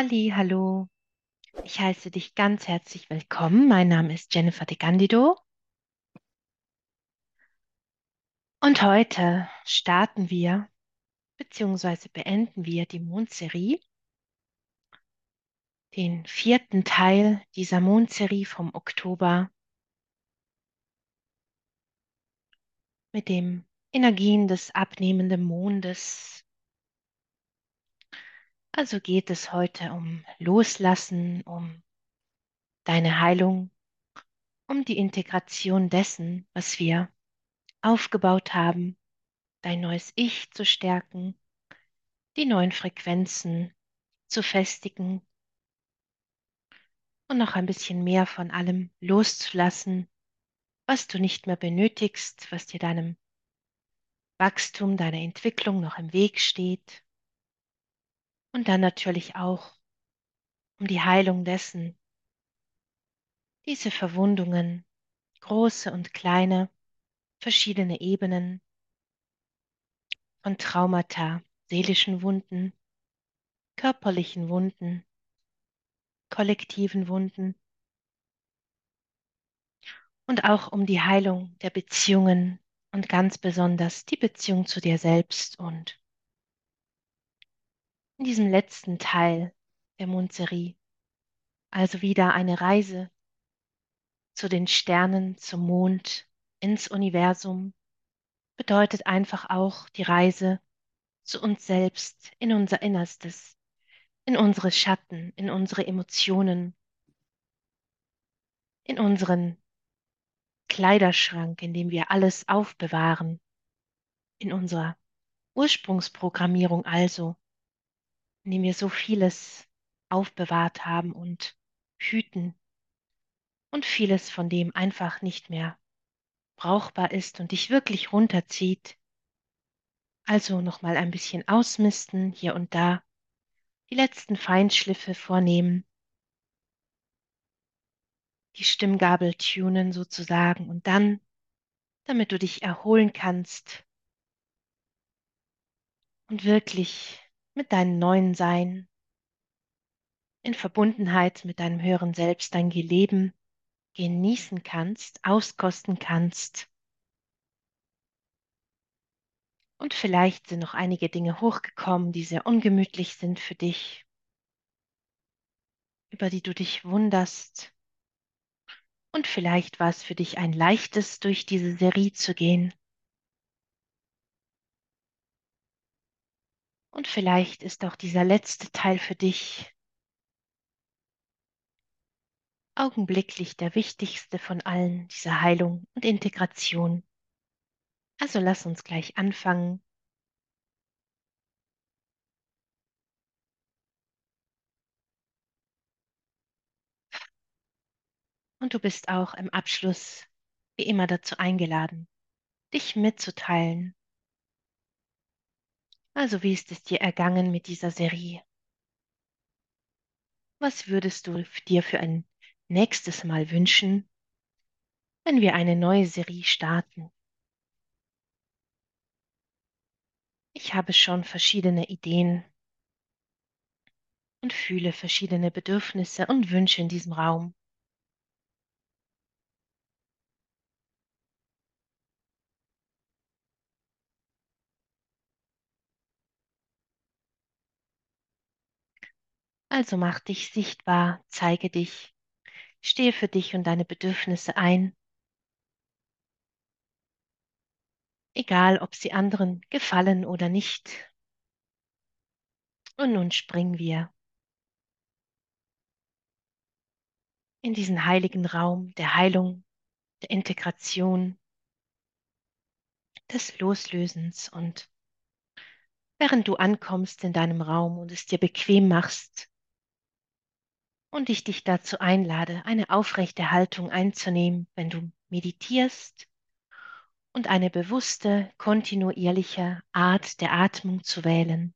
Halli, hallo. Ich heiße dich ganz herzlich willkommen. Mein Name ist Jennifer de Candido und heute starten wir bzw. beenden wir die Mondserie, den vierten Teil dieser Mondserie vom Oktober mit den Energien des abnehmenden Mondes. Also geht es heute um Loslassen, um deine Heilung, um die Integration dessen, was wir aufgebaut haben, dein neues Ich zu stärken, die neuen Frequenzen zu festigen und noch ein bisschen mehr von allem loszulassen, was du nicht mehr benötigst, was dir deinem Wachstum, deiner Entwicklung noch im Weg steht. Und dann natürlich auch um die Heilung dessen, diese Verwundungen, große und kleine, verschiedene Ebenen von Traumata, seelischen Wunden, körperlichen Wunden, kollektiven Wunden. Und auch um die Heilung der Beziehungen und ganz besonders die Beziehung zu dir selbst und in diesem letzten Teil der Mondserie, also wieder eine Reise zu den Sternen, zum Mond, ins Universum, bedeutet einfach auch die Reise zu uns selbst, in unser Innerstes, in unsere Schatten, in unsere Emotionen, in unseren Kleiderschrank, in dem wir alles aufbewahren, in unserer Ursprungsprogrammierung also, in dem wir so vieles aufbewahrt haben und hüten. Und vieles von dem einfach nicht mehr brauchbar ist und dich wirklich runterzieht. Also nochmal ein bisschen ausmisten hier und da, die letzten Feinschliffe vornehmen, die Stimmgabel tunen sozusagen und dann, damit du dich erholen kannst. Und wirklich mit deinem neuen Sein in Verbundenheit mit deinem höheren Selbst dein Leben genießen kannst, auskosten kannst. Und vielleicht sind noch einige Dinge hochgekommen, die sehr ungemütlich sind für dich, über die du dich wunderst. Und vielleicht war es für dich ein leichtes, durch diese Serie zu gehen. Und vielleicht ist auch dieser letzte Teil für dich augenblicklich der wichtigste von allen, dieser Heilung und Integration. Also lass uns gleich anfangen. Und du bist auch im Abschluss wie immer dazu eingeladen, dich mitzuteilen. Also wie ist es dir ergangen mit dieser Serie? Was würdest du dir für ein nächstes Mal wünschen, wenn wir eine neue Serie starten? Ich habe schon verschiedene Ideen und fühle verschiedene Bedürfnisse und Wünsche in diesem Raum. Also mach dich sichtbar, zeige dich, stehe für dich und deine Bedürfnisse ein, egal ob sie anderen gefallen oder nicht. Und nun springen wir in diesen heiligen Raum der Heilung, der Integration, des Loslösens und während du ankommst in deinem Raum und es dir bequem machst und ich dich dazu einlade, eine aufrechte Haltung einzunehmen, wenn du meditierst und eine bewusste, kontinuierliche Art der Atmung zu wählen.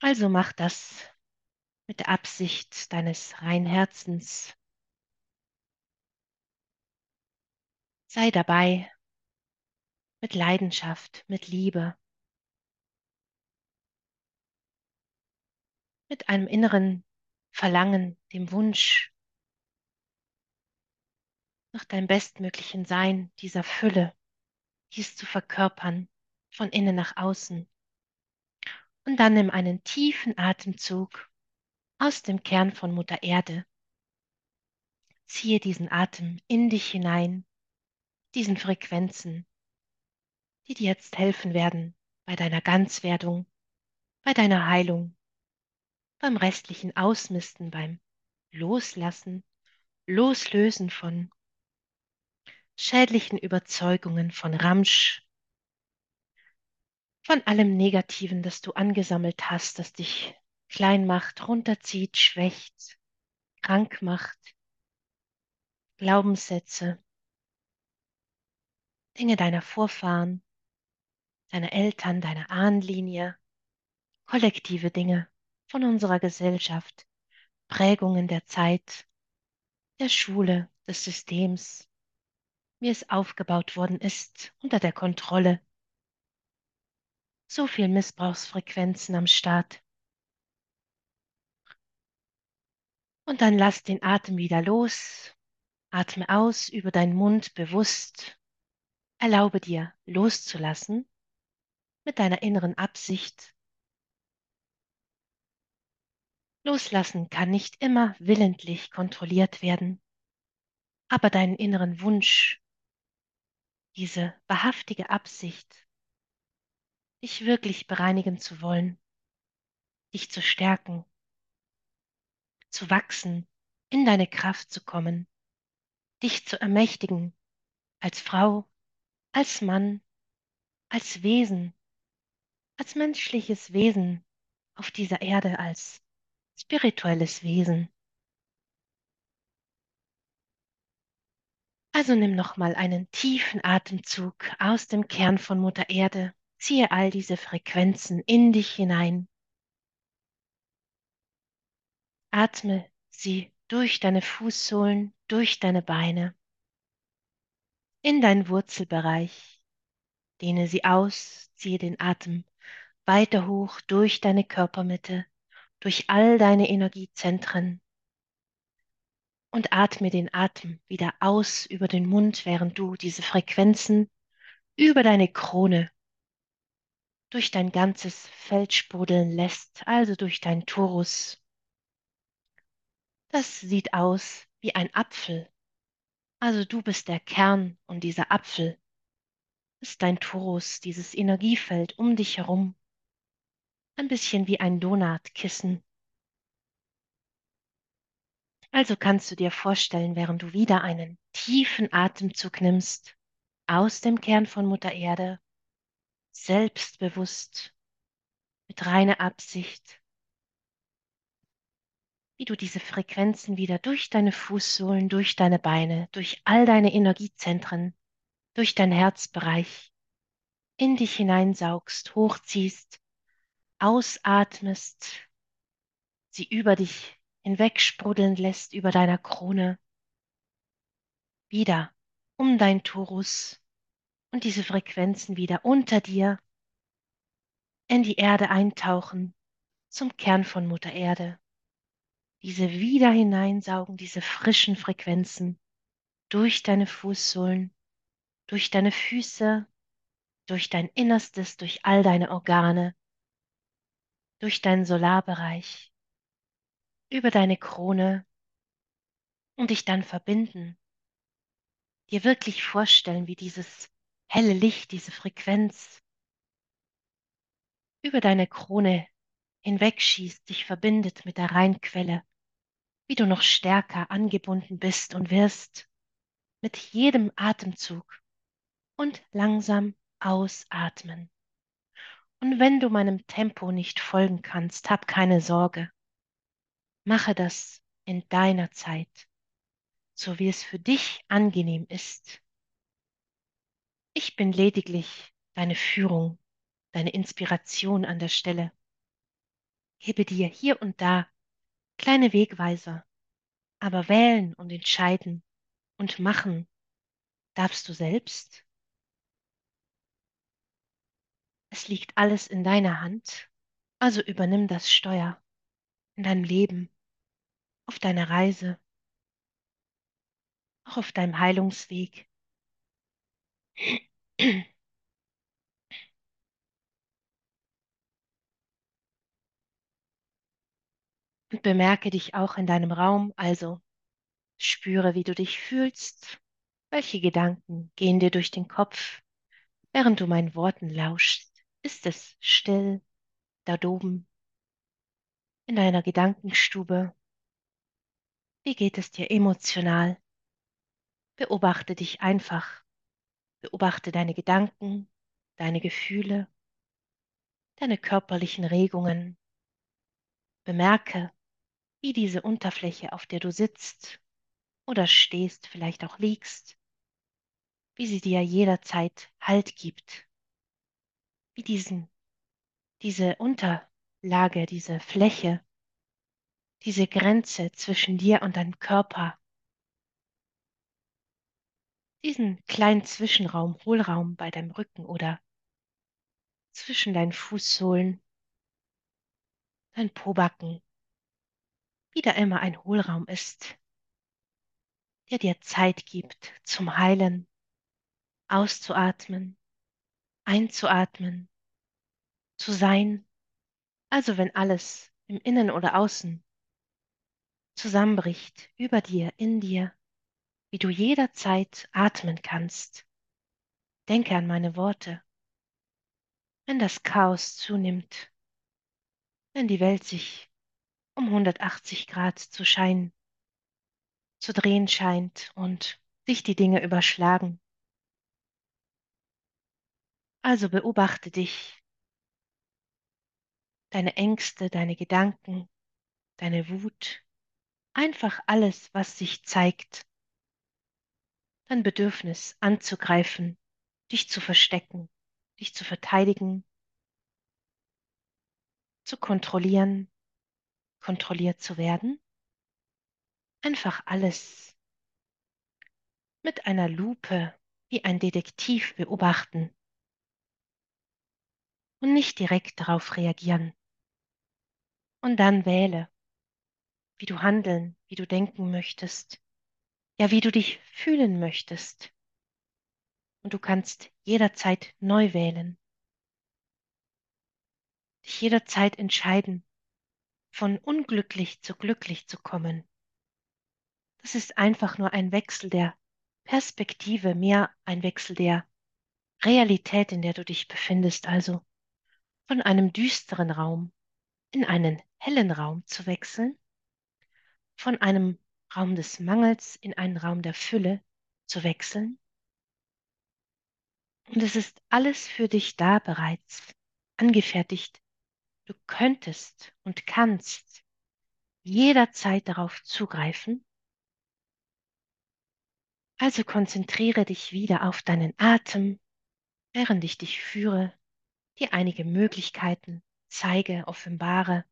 Also mach das mit der Absicht deines reinen Herzens. Sei dabei mit Leidenschaft, mit Liebe. Mit einem inneren Verlangen, dem Wunsch nach deinem bestmöglichen Sein, dieser Fülle, dies zu verkörpern, von innen nach außen. Und dann nimm einen tiefen Atemzug aus dem Kern von Mutter Erde. Ziehe diesen Atem in dich hinein, diesen Frequenzen, die dir jetzt helfen werden bei deiner Ganzwerdung, bei deiner Heilung, beim restlichen Ausmisten, beim Loslassen, Loslösen von schädlichen Überzeugungen, von Ramsch, von allem Negativen, das du angesammelt hast, das dich klein macht, runterzieht, schwächt, krank macht, Glaubenssätze, Dinge deiner Vorfahren, deiner Eltern, deiner Ahnenlinie, kollektive Dinge von unserer Gesellschaft, Prägungen der Zeit, der Schule, des Systems, wie es aufgebaut worden ist, unter der Kontrolle. So viel Missbrauchsfrequenzen am Start. Und dann lass den Atem wieder los. Atme aus über deinen Mund bewusst. Erlaube dir loszulassen mit deiner inneren Absicht. Loslassen kann nicht immer willentlich kontrolliert werden, aber deinen inneren Wunsch, diese wahrhaftige Absicht, dich wirklich bereinigen zu wollen, dich zu stärken, zu wachsen, in deine Kraft zu kommen, dich zu ermächtigen, als Frau, als Mann, als Wesen, als menschliches Wesen auf dieser Erde, als spirituelles Wesen. Also nimm nochmal einen tiefen Atemzug aus dem Kern von Mutter Erde, ziehe all diese Frequenzen in dich hinein. Atme sie durch deine Fußsohlen, durch deine Beine, in deinen Wurzelbereich. Dehne sie aus, ziehe den Atem weiter hoch durch deine Körpermitte, durch all deine Energiezentren und atme den Atem wieder aus über den Mund, während du diese Frequenzen über deine Krone durch dein ganzes Feld sprudeln lässt, also durch dein Torus. Das sieht aus wie ein Apfel. Also du bist der Kern und dieser Apfel ist dein Torus, dieses Energiefeld um dich herum. Ein bisschen wie ein Donutkissen. Also kannst du dir vorstellen, während du wieder einen tiefen Atemzug nimmst aus dem Kern von Mutter Erde, selbstbewusst, mit reiner Absicht, wie du diese Frequenzen wieder durch deine Fußsohlen, durch deine Beine, durch all deine Energiezentren, durch dein Herzbereich in dich hineinsaugst, hochziehst, ausatmest, sie über dich hinwegsprudeln lässt über deiner Krone, wieder um dein Torus und diese Frequenzen wieder unter dir in die Erde eintauchen, zum Kern von Mutter Erde. Diese wieder hineinsaugen, diese frischen Frequenzen durch deine Fußsohlen, durch deine Füße, durch dein Innerstes, durch all deine Organe, durch deinen Solarbereich, über deine Krone und dich dann verbinden. Dir wirklich vorstellen, wie dieses helle Licht, diese Frequenz über deine Krone hinwegschießt, dich verbindet mit der Rheinquelle, wie du noch stärker angebunden bist und wirst mit jedem Atemzug und langsam ausatmen. Und wenn du meinem Tempo nicht folgen kannst, hab keine Sorge. Mache das in deiner Zeit, so wie es für dich angenehm ist. Ich bin lediglich deine Führung, deine Inspiration an der Stelle. Hebe dir hier und da kleine Wegweiser, aber wählen und entscheiden und machen darfst du selbst. Es liegt alles in deiner Hand, also übernimm das Steuer. in deinem Leben, auf deiner Reise, auch auf deinem Heilungsweg. Und bemerke dich auch in deinem Raum, also spüre, wie du dich fühlst, welche Gedanken gehen dir durch den Kopf, während du meinen Worten lauschst. Ist es still da oben in deiner Gedankenstube? Wie geht es dir emotional? Beobachte dich einfach. Beobachte deine Gedanken, deine Gefühle, deine körperlichen Regungen. Bemerke, wie diese Unterfläche, auf der du sitzt oder stehst, vielleicht auch liegst, wie sie dir jederzeit Halt gibt, wie diesen, diese Unterlage, diese Fläche, diese Grenze zwischen dir und deinem Körper, diesen kleinen Zwischenraum, Hohlraum bei deinem Rücken oder zwischen deinen Fußsohlen, dein Pobacken, wie da immer ein Hohlraum ist, der dir Zeit gibt zum Heilen, auszuatmen, einzuatmen, zu sein. Also wenn alles im Innen oder Außen zusammenbricht, über dir, in dir, wie du jederzeit atmen kannst. Denke an meine Worte. Wenn das Chaos zunimmt, wenn die Welt sich um 180 Grad zu scheinen, zu drehen scheint und sich die Dinge überschlagen. Also beobachte dich, deine Ängste, deine Gedanken, deine Wut, einfach alles, was sich zeigt, dein Bedürfnis anzugreifen, dich zu verstecken, dich zu verteidigen, zu kontrollieren, kontrolliert zu werden. Einfach alles mit einer Lupe wie ein Detektiv beobachten und nicht direkt darauf reagieren. Und dann wähle, wie du handeln, wie du denken möchtest, ja, wie du dich fühlen möchtest. Und du kannst jederzeit neu wählen, dich jederzeit entscheiden, von unglücklich zu glücklich zu kommen. Das ist einfach nur ein Wechsel der Perspektive, mehr ein Wechsel der Realität, in der du dich befindest, also von einem düsteren Raum in einen hellen Raum zu wechseln, von einem Raum des Mangels in einen Raum der Fülle zu wechseln. Und es ist alles für dich da bereits angefertigt. Du könntest und kannst jederzeit darauf zugreifen. Also konzentriere dich wieder auf deinen Atem, während ich dich führe, dir einige Möglichkeiten zeige, offenbare,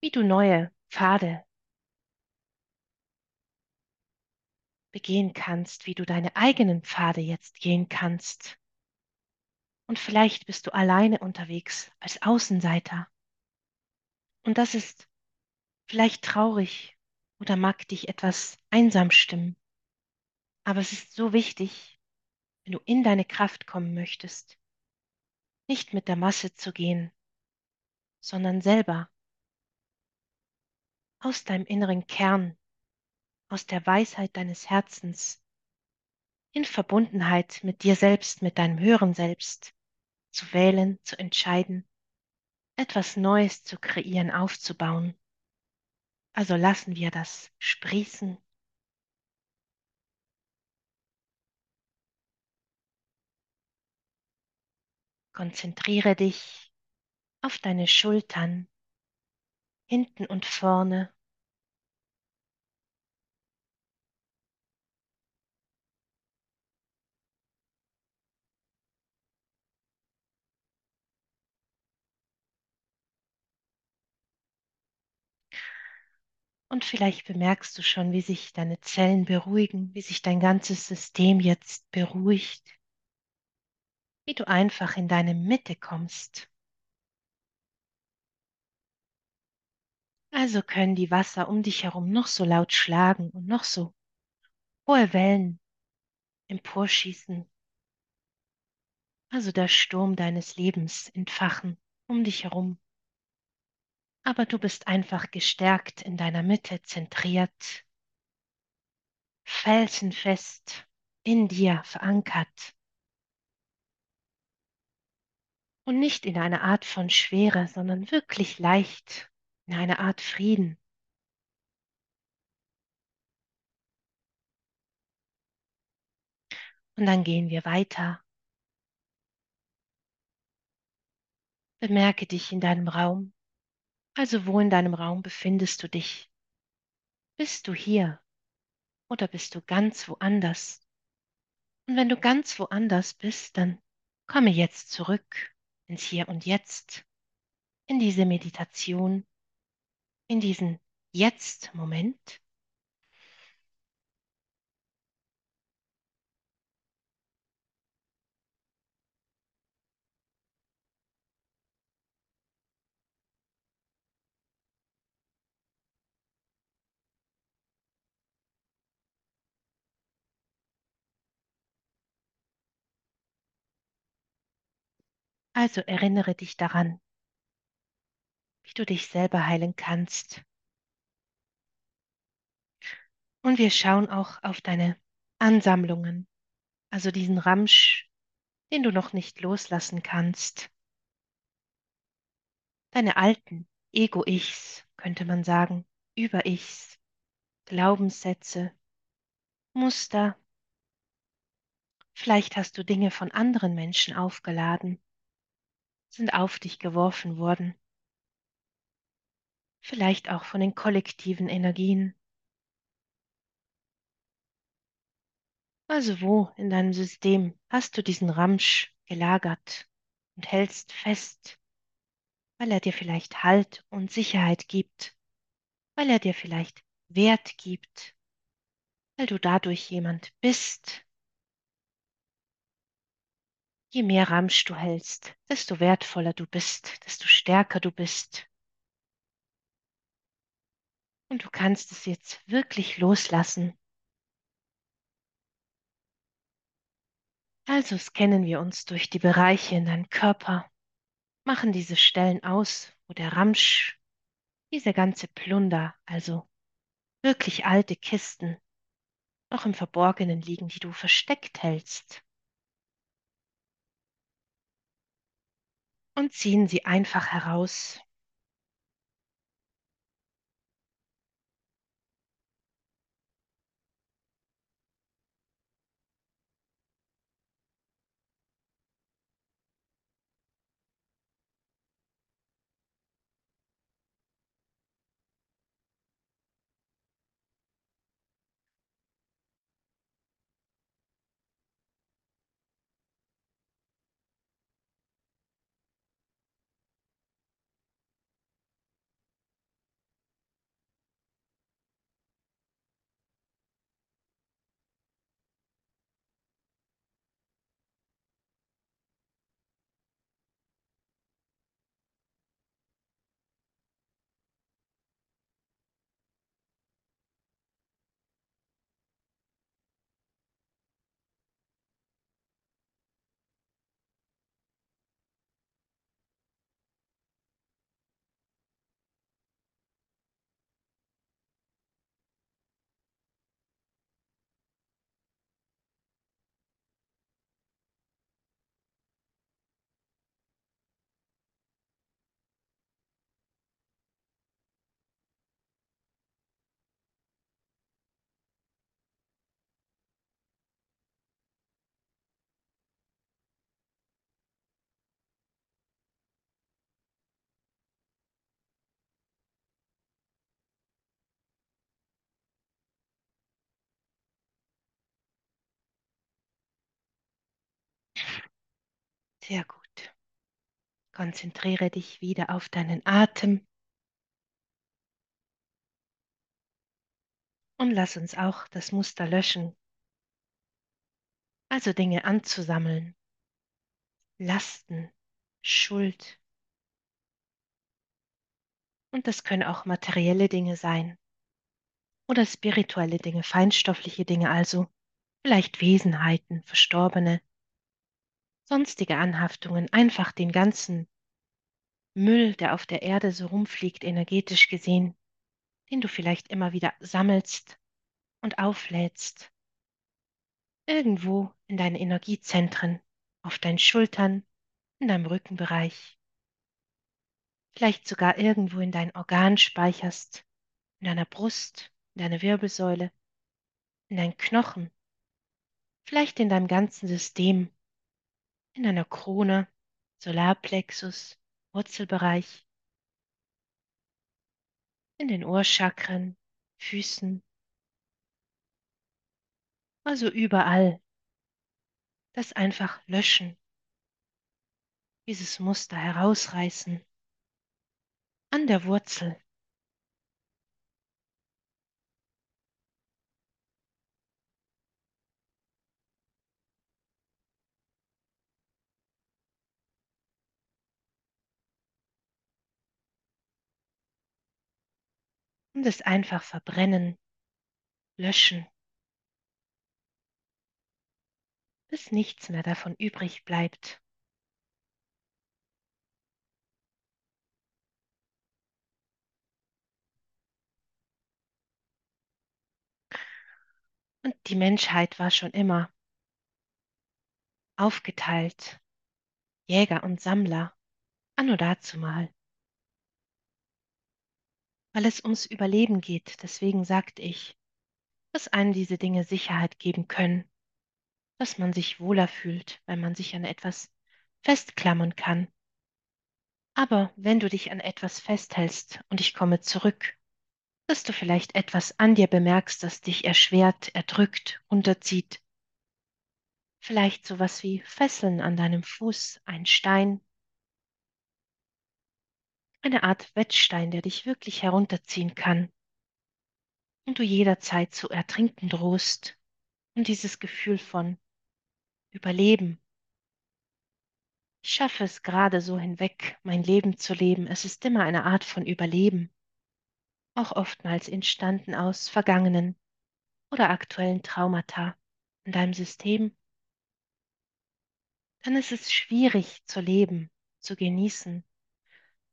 wie du neue Pfade begehen kannst, wie du deine eigenen Pfade jetzt gehen kannst. Und vielleicht bist du alleine unterwegs als Außenseiter. Und das ist vielleicht traurig oder mag dich etwas einsam stimmen. Aber es ist so wichtig, wenn du in deine Kraft kommen möchtest, nicht mit der Masse zu gehen, sondern selber aus deinem inneren Kern, aus der Weisheit deines Herzens, in Verbundenheit mit dir selbst, mit deinem höheren Selbst, zu wählen, zu entscheiden, etwas Neues zu kreieren, aufzubauen. Also lassen wir das sprießen. Konzentriere dich auf deine Schultern, hinten und vorne. Und vielleicht bemerkst du schon, wie sich deine Zellen beruhigen, wie sich dein ganzes System jetzt beruhigt, wie du einfach in deine Mitte kommst. Also können die Wasser um dich herum noch so laut schlagen und noch so hohe Wellen emporschießen. Also der Sturm deines Lebens entfachen um dich herum. Aber du bist einfach gestärkt in deiner Mitte, zentriert, felsenfest in dir verankert. Und nicht in einer Art von Schwere, sondern wirklich leicht, in einer Art Frieden. Und dann gehen wir weiter. Bemerke dich in deinem Raum. Also wo in deinem Raum befindest du dich? Bist du hier oder bist du ganz woanders? Und wenn du ganz woanders bist, dann komme jetzt zurück ins Hier und Jetzt, in diese Meditation, in diesen Jetzt-Moment. Also erinnere dich daran, wie du dich selber heilen kannst. Und wir schauen auch auf deine Ansammlungen, also diesen Ramsch, den du noch nicht loslassen kannst. Deine alten Ego-Ichs, könnte man sagen, Über-Ichs, Glaubenssätze, Muster. Vielleicht hast du Dinge von anderen Menschen aufgeladen, sind auf dich geworfen worden. Vielleicht auch von den kollektiven Energien. Also wo in deinem System hast du diesen Ramsch gelagert und hältst fest, weil er dir vielleicht Halt und Sicherheit gibt, weil er dir vielleicht Wert gibt, weil du dadurch jemand bist. Je mehr Ramsch du hältst, desto wertvoller du bist, desto stärker du bist. Und du kannst es jetzt wirklich loslassen. Also scannen wir uns durch die Bereiche in deinem Körper, machen diese Stellen aus, wo der Ramsch, diese ganze Plunder, also wirklich alte Kisten, noch im Verborgenen liegen, die du versteckt hältst. Und ziehen sie einfach heraus. Sehr gut. Konzentriere dich wieder auf deinen Atem und lass uns auch das Muster löschen. Also Dinge anzusammeln, Lasten, Schuld. Und das können auch materielle Dinge sein oder spirituelle Dinge, feinstoffliche Dinge also, vielleicht Wesenheiten, Verstorbene, sonstige Anhaftungen, einfach den ganzen Müll, der auf der Erde so rumfliegt, energetisch gesehen, den du vielleicht immer wieder sammelst und auflädst. Irgendwo in deinen Energiezentren, auf deinen Schultern, in deinem Rückenbereich, vielleicht sogar irgendwo in deinen Organ speicherst, in deiner Brust, in deiner Wirbelsäule, in deinen Knochen, vielleicht in deinem ganzen System, in deiner Krone, Solarplexus, Wurzelbereich, in den Ohrchakren, Füßen, also überall. Das einfach löschen, dieses Muster herausreißen, an der Wurzel. Und es einfach verbrennen, löschen, bis nichts mehr davon übrig bleibt. Und die Menschheit war schon immer aufgeteilt, Jäger und Sammler, anno dazumal. Weil es ums Überleben geht, deswegen sagte ich, dass einem diese Dinge Sicherheit geben können, dass man sich wohler fühlt, wenn man sich an etwas festklammern kann. Aber wenn du dich an etwas festhältst und ich komme zurück, dass du vielleicht etwas an dir bemerkst, das dich erschwert, erdrückt, unterzieht. Vielleicht sowas wie Fesseln an deinem Fuß, ein Stein, eine Art Wettstein, der dich wirklich herunterziehen kann und du jederzeit zu ertrinken drohst und dieses Gefühl von Überleben. Ich schaffe es gerade so hinweg, mein Leben zu leben. Es ist immer eine Art von Überleben, auch oftmals entstanden aus vergangenen oder aktuellen Traumata in deinem System. Dann ist es schwierig zu leben, zu genießen,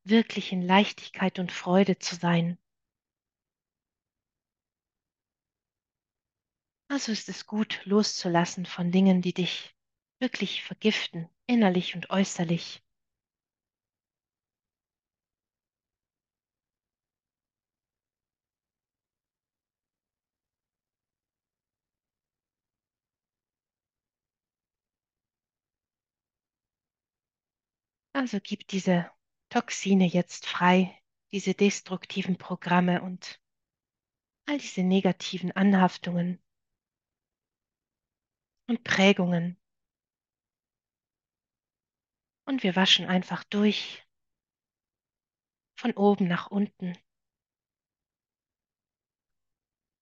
wirklich in Leichtigkeit und Freude zu sein. Also ist es gut, loszulassen von Dingen, die dich wirklich vergiften, innerlich und äußerlich. Also gib diese Toxine jetzt frei, diese destruktiven Programme und all diese negativen Anhaftungen und Prägungen. Und wir waschen einfach durch, von oben nach unten,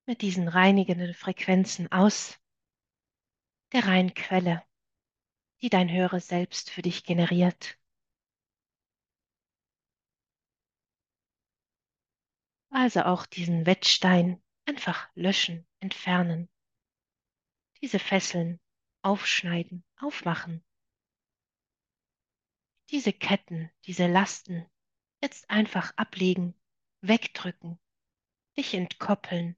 mit diesen reinigenden Frequenzen aus der reinen Quelle, die dein höheres Selbst für dich generiert. Also auch diesen Wettstein einfach löschen, entfernen, diese Fesseln aufschneiden, aufmachen, diese Ketten, diese Lasten jetzt einfach ablegen, wegdrücken, dich entkoppeln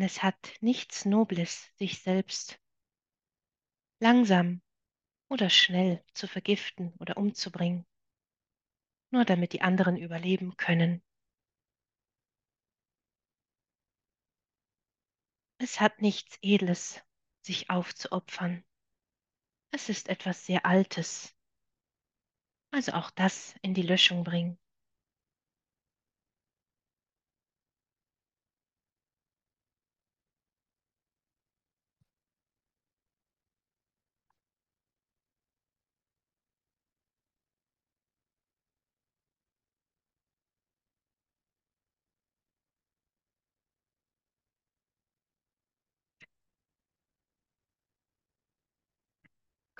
denn es hat nichts Nobles, sich selbst langsam oder schnell zu vergiften oder umzubringen, nur damit die anderen überleben können. Es hat nichts Edles, sich aufzuopfern. Es ist etwas sehr Altes. Also auch das in die Löschung bringen.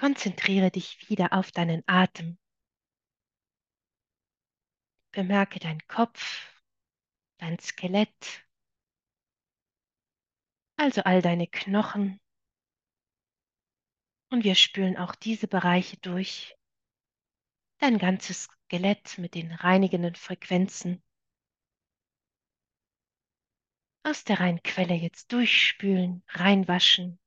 Konzentriere dich wieder auf deinen Atem. Bemerke deinen Kopf, dein Skelett, also all deine Knochen. Und wir spülen auch diese Bereiche durch. Dein ganzes Skelett mit den reinigenden Frequenzen. Aus der reinen Quelle jetzt durchspülen, reinwaschen.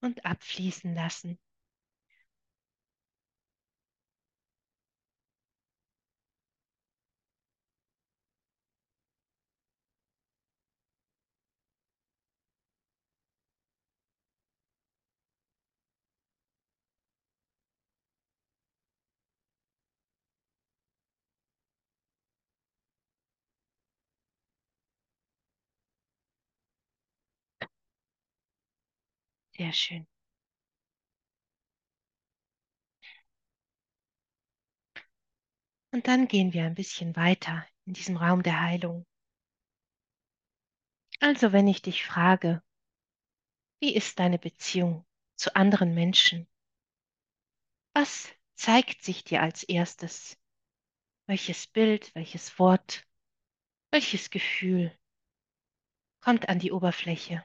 Und abfließen lassen. Sehr schön. Und dann gehen wir ein bisschen weiter in diesem Raum der Heilung. Also wenn ich dich frage, wie ist deine Beziehung zu anderen Menschen? Was zeigt sich dir als erstes? Welches Bild, welches Wort, welches Gefühl kommt an die Oberfläche?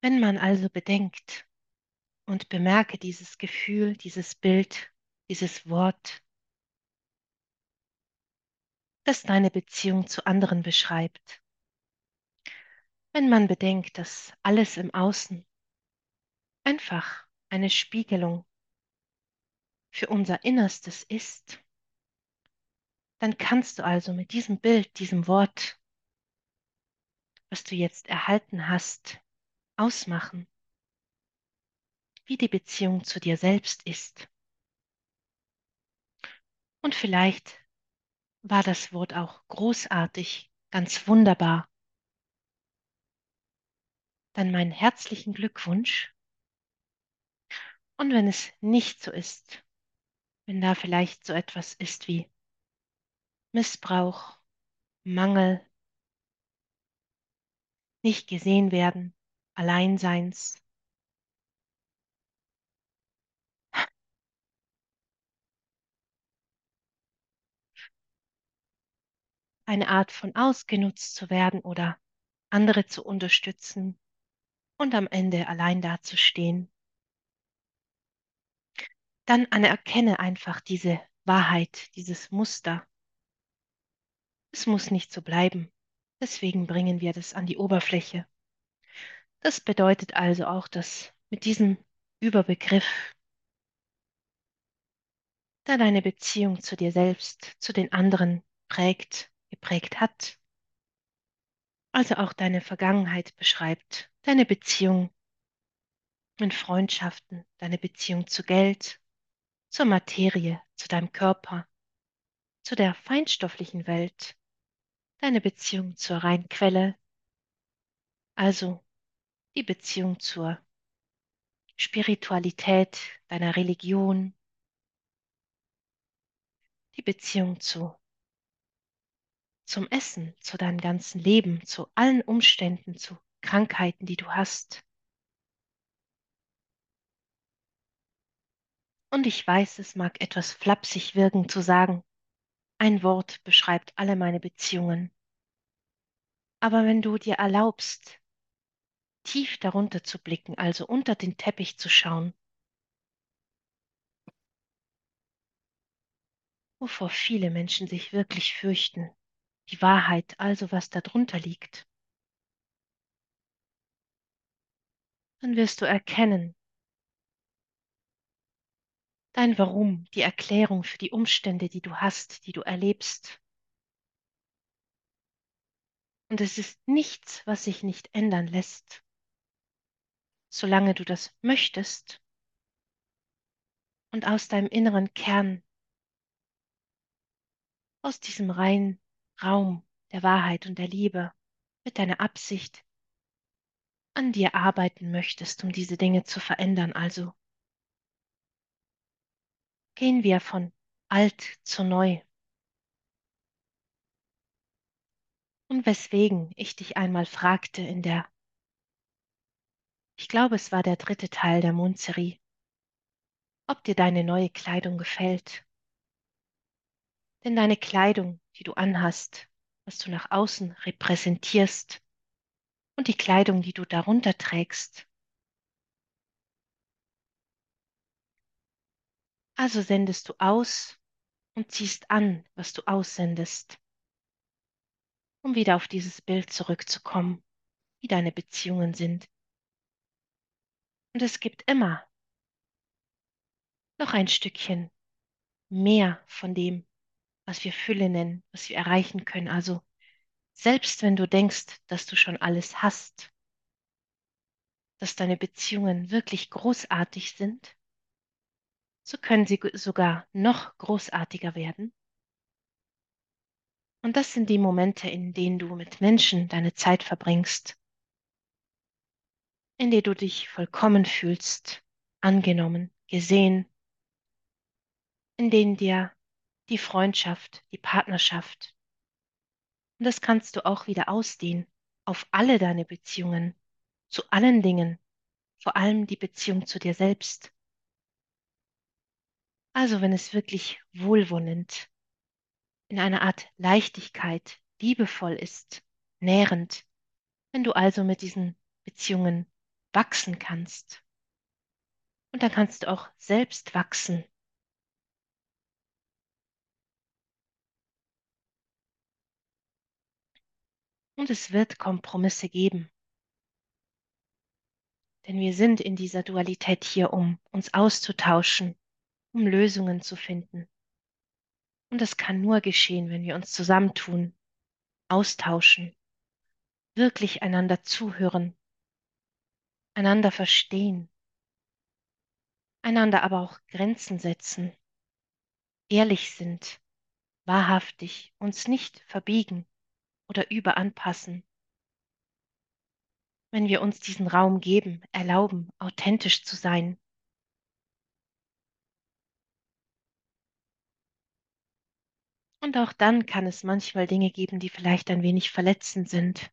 Wenn man also bedenkt und bemerke dieses Gefühl, dieses Bild, dieses Wort, das deine Beziehung zu anderen beschreibt. Wenn man bedenkt, dass alles im Außen einfach eine Spiegelung für unser Innerstes ist, dann kannst du also mit diesem Bild, diesem Wort, was du jetzt erhalten hast, ausmachen, wie die Beziehung zu dir selbst ist. Und vielleicht war das Wort auch großartig, ganz wunderbar. Dann meinen herzlichen Glückwunsch. Und wenn es nicht so ist, wenn da vielleicht so etwas ist wie Missbrauch, Mangel, nicht gesehen werden, Alleinseins, eine Art von ausgenutzt zu werden oder andere zu unterstützen und am Ende allein dazustehen. Dann anerkenne einfach diese Wahrheit, dieses Muster. Es muss nicht so bleiben. Deswegen bringen wir das an die Oberfläche. Das bedeutet also auch, dass mit diesem Überbegriff, der deine Beziehung zu dir selbst, zu den anderen prägt, geprägt hat, also auch deine Vergangenheit beschreibt, deine Beziehung in Freundschaften, deine Beziehung zu Geld, zur Materie, zu deinem Körper, zu der feinstofflichen Welt, deine Beziehung zur Reinquelle, also die Beziehung zur Spiritualität, deiner Religion, die Beziehung zu zum Essen, zu deinem ganzen Leben, zu allen Umständen, zu Krankheiten, die du hast. Und ich weiß, es mag etwas flapsig wirken zu sagen, ein Wort beschreibt alle meine Beziehungen. Aber wenn du dir erlaubst, tief darunter zu blicken, also unter den Teppich zu schauen, wovor viele Menschen sich wirklich fürchten, die Wahrheit, also was darunter liegt, dann wirst du erkennen, dein Warum, die Erklärung für die Umstände, die du hast, die du erlebst. Und es ist nichts, was sich nicht ändern lässt, solange du das möchtest und aus deinem inneren Kern, aus diesem reinen Raum der Wahrheit und der Liebe mit deiner Absicht an dir arbeiten möchtest, um diese Dinge zu verändern. Also gehen wir von alt zu neu. Und weswegen ich dich einmal fragte in der ich glaube, es war der dritte Teil der Mondserie. Ob dir deine neue Kleidung gefällt. Denn deine Kleidung, die du anhast, was du nach außen repräsentierst, und die Kleidung, die du darunter trägst. Also sendest du aus und ziehst an, was du aussendest, um wieder auf dieses Bild zurückzukommen, wie deine Beziehungen sind, und es gibt immer noch ein Stückchen mehr von dem, was wir Fülle nennen, was wir erreichen können. Also selbst wenn du denkst, dass du schon alles hast, dass deine Beziehungen wirklich großartig sind, so können sie sogar noch großartiger werden. Und das sind die Momente, in denen du mit Menschen deine Zeit verbringst, in der du dich vollkommen fühlst, angenommen, gesehen, in denen dir die Freundschaft, die Partnerschaft. Und das kannst du auch wieder ausdehnen auf alle deine Beziehungen, zu allen Dingen, vor allem die Beziehung zu dir selbst. Also wenn es wirklich wohlwollend, in einer Art Leichtigkeit, liebevoll ist, nährend, wenn du also mit diesen Beziehungen wachsen kannst. Und dann kannst du auch selbst wachsen. Und es wird Kompromisse geben. Denn wir sind in dieser Dualität hier, um uns auszutauschen, um Lösungen zu finden. Und das kann nur geschehen, wenn wir uns zusammentun, austauschen, wirklich einander zuhören, einander verstehen, einander aber auch Grenzen setzen, ehrlich sind, wahrhaftig uns nicht verbiegen oder überanpassen. Wenn wir uns diesen Raum geben, erlauben, authentisch zu sein, Und auch dann kann es manchmal Dinge geben, die vielleicht ein wenig verletzend sind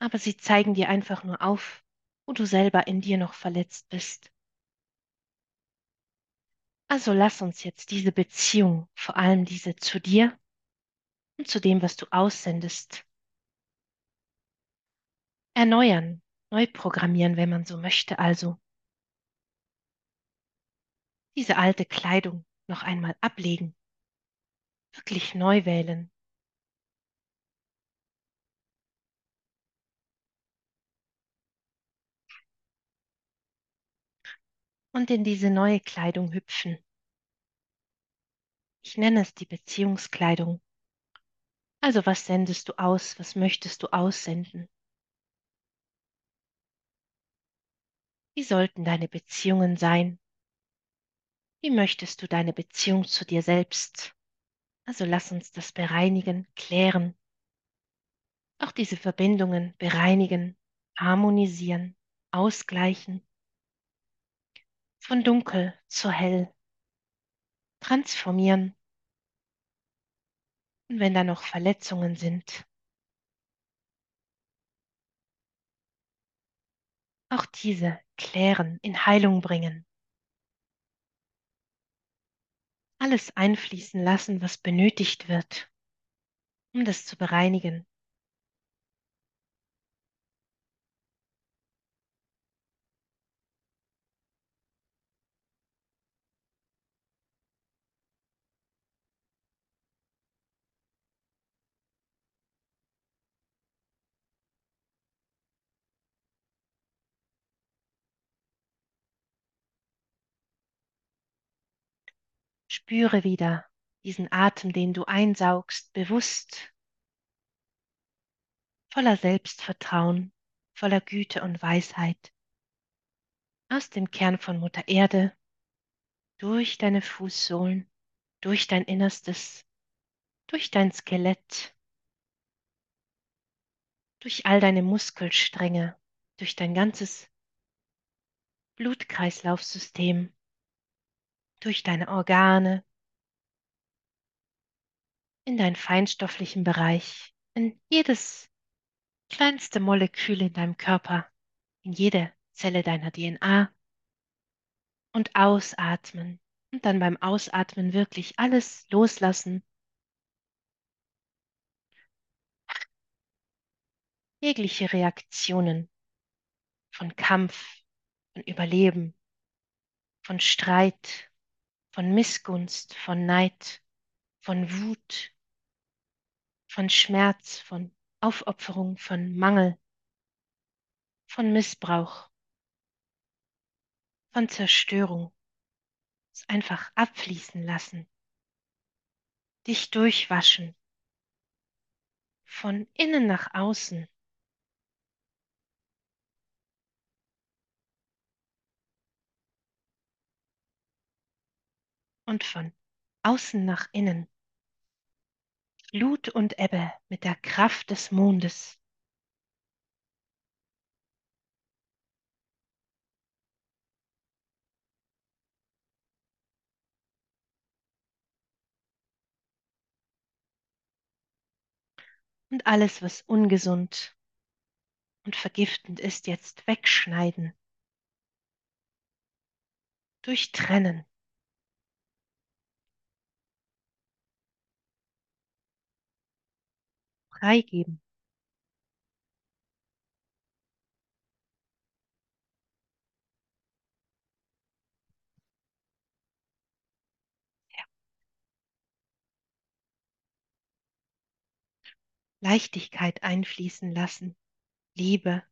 aber sie zeigen dir einfach nur auf, wo du selber in dir noch verletzt bist. Also lass uns jetzt diese Beziehung, vor allem diese zu dir und zu dem, was du aussendest, erneuern, neu programmieren, wenn man so möchte, also diese alte Kleidung noch einmal ablegen, wirklich neu wählen, und in diese neue Kleidung hüpfen. Ich nenne es die Beziehungskleidung. Also was sendest du aus, was möchtest du aussenden? Wie sollten deine Beziehungen sein? Wie möchtest du deine Beziehung zu dir selbst? Also lass uns das bereinigen, klären. Auch diese Verbindungen bereinigen, harmonisieren, ausgleichen, von dunkel zu hell, transformieren. Und wenn da noch Verletzungen sind, auch diese klären, in Heilung bringen. Alles einfließen lassen, was benötigt wird, um das zu bereinigen, Spüre wieder diesen Atem, den du einsaugst, bewusst, voller Selbstvertrauen, voller Güte und Weisheit, aus dem Kern von Mutter Erde, durch deine Fußsohlen, durch dein Innerstes, durch dein Skelett, durch all deine Muskelstränge, durch dein ganzes Blutkreislaufsystem durch deine Organe, in deinen feinstofflichen Bereich, in jedes kleinste Molekül in deinem Körper, in jede Zelle deiner DNA und ausatmen. Und dann beim Ausatmen wirklich alles loslassen. Jegliche Reaktionen von Kampf, von Überleben, von Streit, von Missgunst, von Neid, von Wut, von Schmerz, von Aufopferung, von Mangel, von Missbrauch, von Zerstörung. Es einfach abfließen lassen, dich durchwaschen, von innen nach außen. Und von außen nach innen. Flut und Ebbe mit der Kraft des Mondes. Und alles, was ungesund und vergiftend ist, jetzt wegschneiden. Durchtrennen. Freigeben. Leichtigkeit einfließen lassen, Liebe,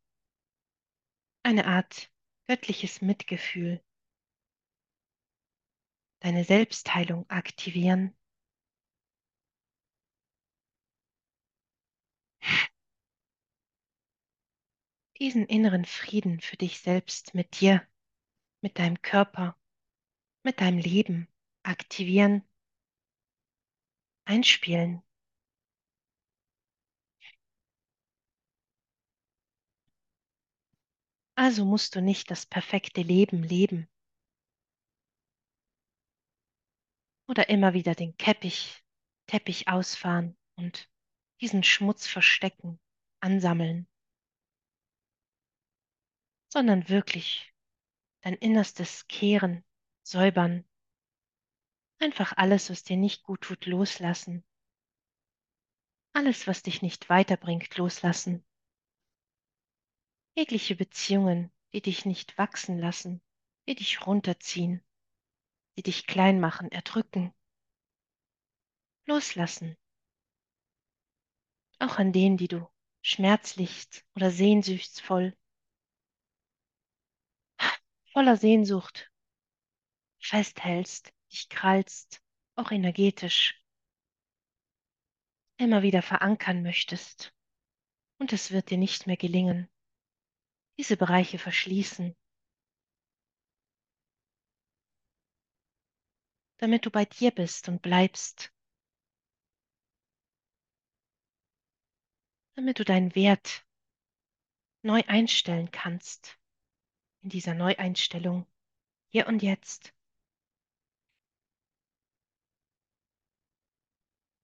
eine Art göttliches Mitgefühl, deine Selbstheilung aktivieren. Diesen inneren Frieden für dich selbst mit dir, mit deinem Körper, mit deinem Leben aktivieren, einspielen. Also musst du nicht das perfekte Leben leben oder immer wieder den Teppich, Teppich ausfahren und diesen Schmutz verstecken, ansammeln, sondern wirklich dein Innerstes kehren, säubern, einfach alles, was dir nicht gut tut, loslassen, alles, was dich nicht weiterbringt, loslassen jegliche Beziehungen, die dich nicht wachsen lassen, die dich runterziehen, die dich klein machen, erdrücken. Loslassen. Auch an denen, die du schmerzlich oder sehnsuchtsvoll, voller Sehnsucht festhältst, dich krallst, auch energetisch, immer wieder verankern möchtest. Und es wird dir nicht mehr gelingen diese Bereiche verschließen, damit du bei dir bist und bleibst, damit du deinen Wert neu einstellen kannst in dieser Neueinstellung hier und jetzt.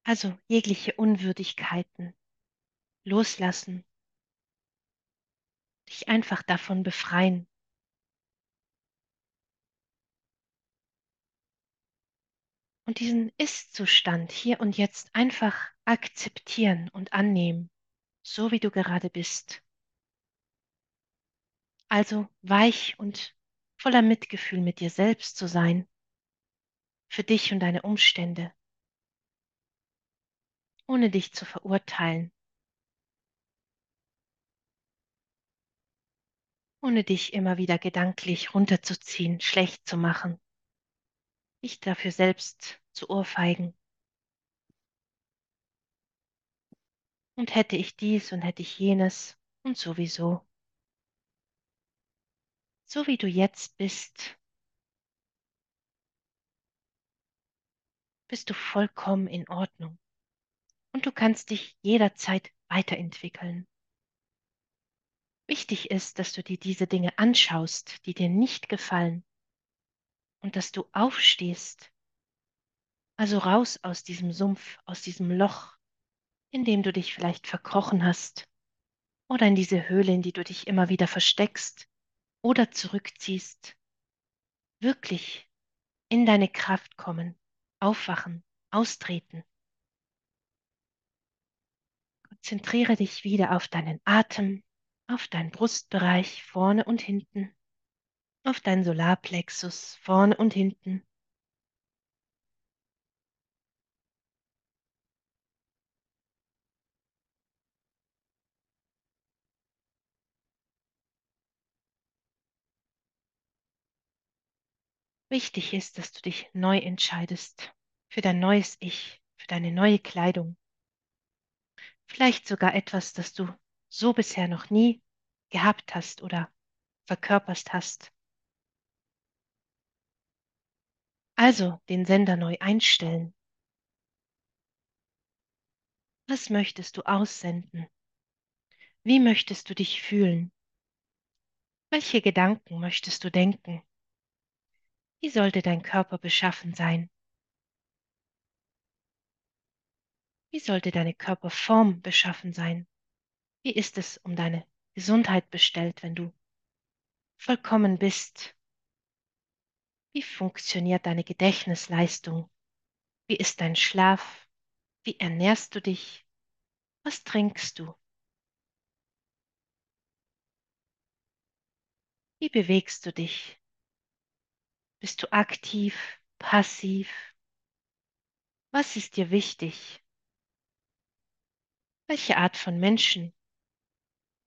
Also jegliche Unwürdigkeiten loslassen dich einfach davon befreien. Und diesen Ist-Zustand hier und jetzt einfach akzeptieren und annehmen, so wie du gerade bist. Also weich und voller Mitgefühl mit dir selbst zu sein, für dich und deine Umstände, ohne dich zu verurteilen, ohne dich immer wieder gedanklich runterzuziehen, schlecht zu machen, dich dafür selbst zu ohrfeigen. Und hätte ich dies und hätte ich jenes und sowieso. So wie du jetzt bist, bist du vollkommen in Ordnung. Und du kannst dich jederzeit weiterentwickeln. Wichtig ist, dass du dir diese Dinge anschaust, die dir nicht gefallen und dass du aufstehst, also raus aus diesem Sumpf, aus diesem Loch, in dem du dich vielleicht verkrochen hast oder in diese Höhle, in die du dich immer wieder versteckst oder zurückziehst, wirklich in deine Kraft kommen, aufwachen, austreten. Konzentriere dich wieder auf deinen Atem, auf deinen Brustbereich vorne und hinten, auf deinen Solarplexus vorne und hinten. Wichtig ist, dass du dich neu entscheidest für dein neues Ich, für deine neue Kleidung. Vielleicht sogar etwas, das du so bisher noch nie gehabt hast oder verkörperst hast. Also den Sender neu einstellen. Was möchtest du aussenden? Wie möchtest du dich fühlen? Welche Gedanken möchtest du denken? Wie sollte dein Körper beschaffen sein? Wie sollte deine Körperform beschaffen sein? Wie ist es um deine Gesundheit bestellt, wenn du vollkommen bist? Wie funktioniert deine Gedächtnisleistung? Wie ist dein Schlaf? Wie ernährst du dich? Was trinkst du? Wie bewegst du dich? Bist du aktiv, passiv? Was ist dir wichtig? Welche Art von Menschen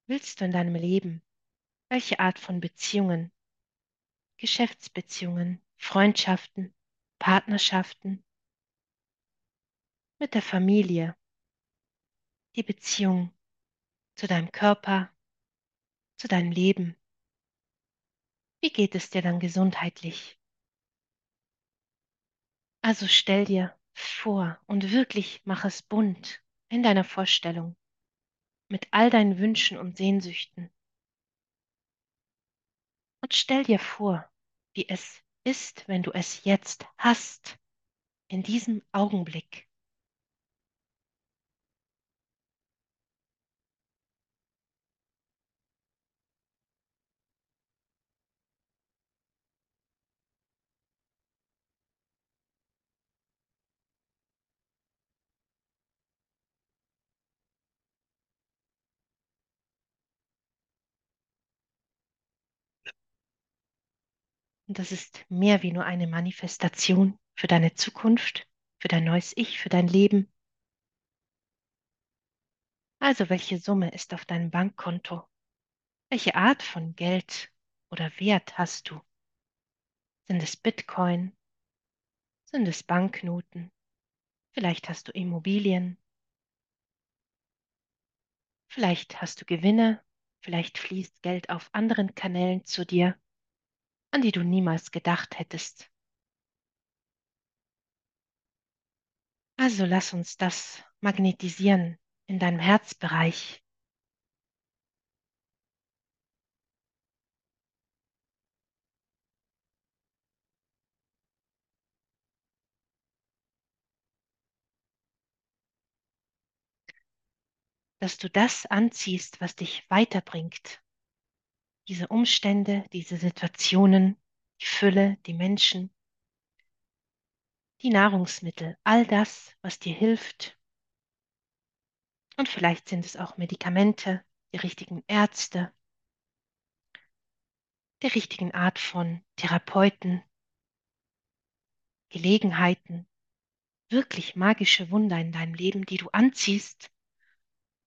willst du in deinem Leben? Welche Art von Beziehungen? Geschäftsbeziehungen, Freundschaften, Partnerschaften, mit der Familie, die Beziehung zu deinem Körper, zu deinem Leben. Wie geht es dir dann gesundheitlich? Also stell dir vor und wirklich mach es bunt in deiner Vorstellung mit all deinen Wünschen und Sehnsüchten. Und stell dir vor, wie es ist, wenn du es jetzt hast, in diesem Augenblick. Und das ist mehr wie nur eine Manifestation für deine Zukunft, für dein neues Ich, für dein Leben. Also welche Summe ist auf deinem Bankkonto? Welche Art von Geld oder Wert hast du? Sind es Bitcoin? Sind es Banknoten? Vielleicht hast du Immobilien. Vielleicht hast du Gewinne. Vielleicht fließt Geld auf anderen Kanälen zu dir, an die du niemals gedacht hättest. Also lass uns das magnetisieren in deinem Herzbereich. Dass du das anziehst, was dich weiterbringt. Diese Umstände, diese Situationen, die Fülle, die Menschen, die Nahrungsmittel, all das, was dir hilft. Und vielleicht sind es auch Medikamente, die richtigen Ärzte, der richtigen Art von Therapeuten, Gelegenheiten, wirklich magische Wunder in deinem Leben, die du anziehst,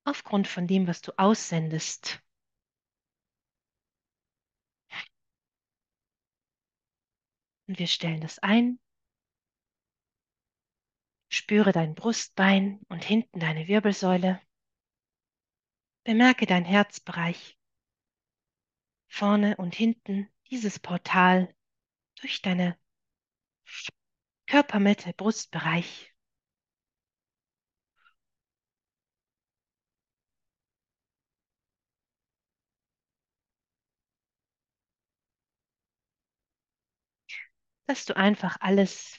aufgrund von dem, was du aussendest. Und wir stellen das ein. Spüre dein Brustbein und hinten deine Wirbelsäule. Bemerke dein Herzbereich. Vorne und hinten dieses Portal durch deine Körpermitte, Brustbereich. Dass du einfach alles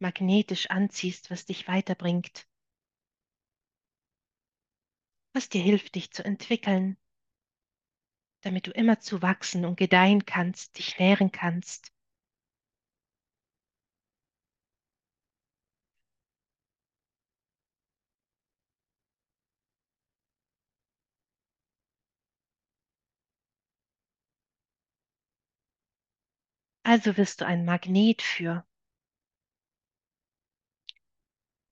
magnetisch anziehst, was dich weiterbringt, was dir hilft, dich zu entwickeln, damit du immer zu wachsen und gedeihen kannst, dich nähren kannst. Also wirst du ein Magnet für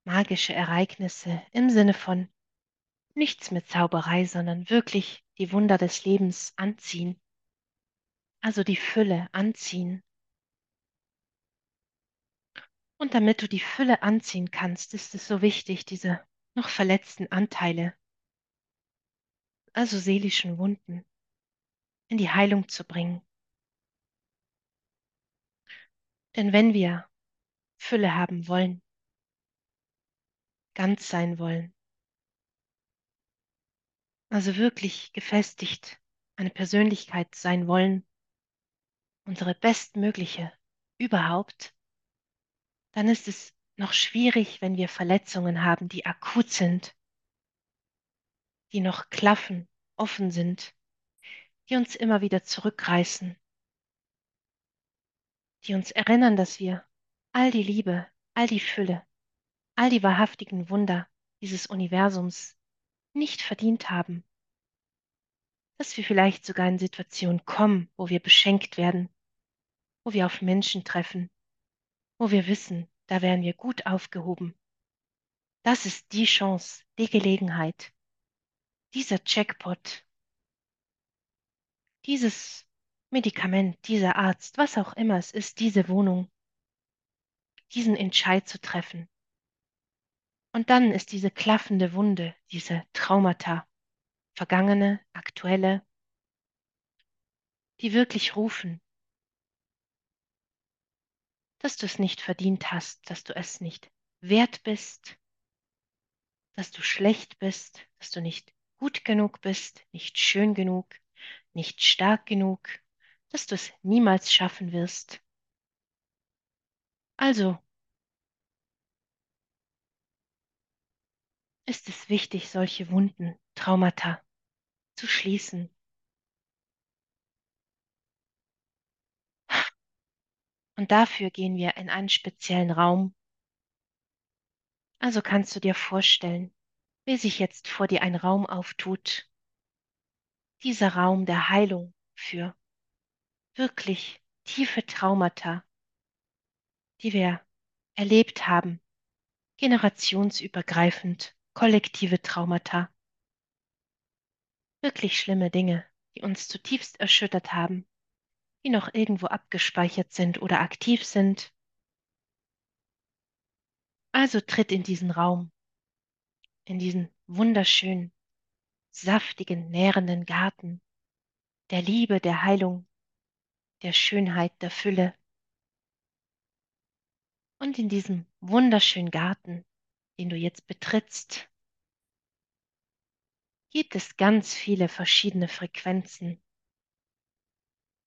magische Ereignisse im Sinne von nichts mit Zauberei, sondern wirklich die Wunder des Lebens anziehen. Also die Fülle anziehen. Und damit du die Fülle anziehen kannst, ist es so wichtig, diese noch verletzten Anteile, also seelischen Wunden, in die Heilung zu bringen. Denn wenn wir Fülle haben wollen, ganz sein wollen, also wirklich gefestigt eine Persönlichkeit sein wollen, unsere bestmögliche überhaupt, dann ist es noch schwierig, wenn wir Verletzungen haben, die akut sind, die noch klaffen, offen sind, die uns immer wieder zurückreißen, die uns erinnern, dass wir all die Liebe, all die Fülle, all die wahrhaftigen Wunder dieses Universums nicht verdient haben, dass wir vielleicht sogar in Situationen kommen, wo wir beschenkt werden, wo wir auf Menschen treffen, wo wir wissen, da wären wir gut aufgehoben. Das ist die Chance, die Gelegenheit, dieser Jackpot, dieses Medikament, dieser Arzt, was auch immer es ist, diese Wohnung, diesen Entscheid zu treffen. Und dann ist diese klaffende Wunde, diese Traumata, vergangene, aktuelle, die wirklich rufen, dass du es nicht verdient hast, dass du es nicht wert bist, dass du schlecht bist, dass du nicht gut genug bist, nicht schön genug, nicht stark genug, dass du es niemals schaffen wirst. Also ist es wichtig, solche Wunden, Traumata zu schließen. Und dafür gehen wir in einen speziellen Raum. Also kannst du dir vorstellen, wie sich jetzt vor dir ein Raum auftut. Dieser Raum der Heilung für wirklich tiefe Traumata, die wir erlebt haben, generationsübergreifend, kollektive Traumata, wirklich schlimme Dinge, die uns zutiefst erschüttert haben, die noch irgendwo abgespeichert sind oder aktiv sind. Also tritt in diesen Raum, in diesen wunderschönen, saftigen, nährenden Garten der Liebe, der Heilung, der Schönheit, der Fülle. Und in diesem wunderschönen Garten, den du jetzt betrittst, gibt es ganz viele verschiedene Frequenzen.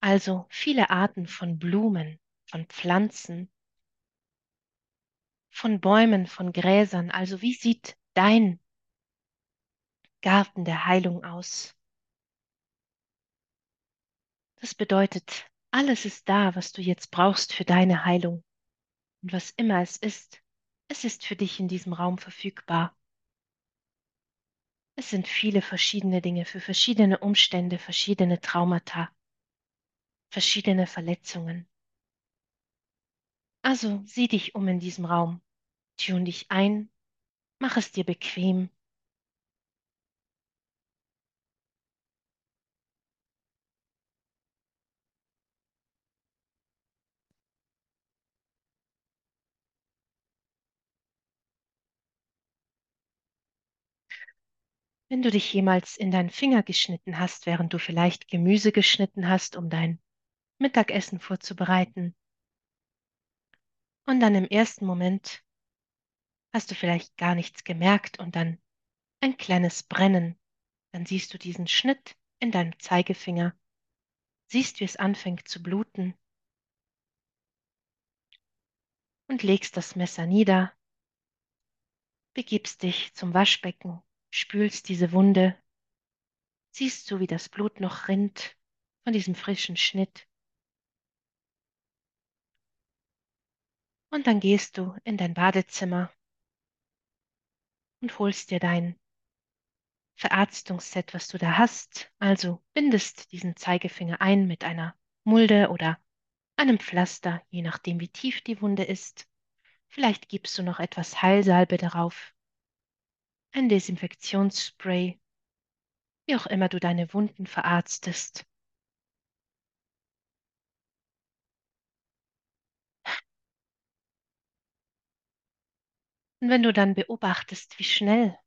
Also viele Arten von Blumen, von Pflanzen, von Bäumen, von Gräsern. Also wie sieht dein Garten der Heilung aus? Das bedeutet, alles ist da, was du jetzt brauchst für deine Heilung. Und was immer es ist, es ist für dich in diesem Raum verfügbar. Es sind viele verschiedene Dinge für verschiedene Umstände, verschiedene Traumata, verschiedene Verletzungen. Also sieh dich um in diesem Raum, tune dich ein, mach es dir bequem. Wenn du dich jemals in deinen Finger geschnitten hast, während du vielleicht Gemüse geschnitten hast, um dein Mittagessen vorzubereiten, und dann im ersten Moment hast du vielleicht gar nichts gemerkt und dann ein kleines Brennen, dann siehst du diesen Schnitt in deinem Zeigefinger, siehst, wie es anfängt zu bluten. und legst das Messer nieder, begibst dich zum Waschbecken, spülst diese Wunde, siehst du, wie das Blut noch rinnt von diesem frischen Schnitt. Und dann gehst du in dein Badezimmer und holst dir dein Verarztungsset, was du da hast. Also bindest diesen Zeigefinger ein mit einer Mulde oder einem Pflaster, je nachdem, wie tief die Wunde ist. Vielleicht gibst du noch etwas Heilsalbe darauf, ein Desinfektionsspray, wie auch immer du deine Wunden verarztest. Und wenn du dann beobachtest, wie schnell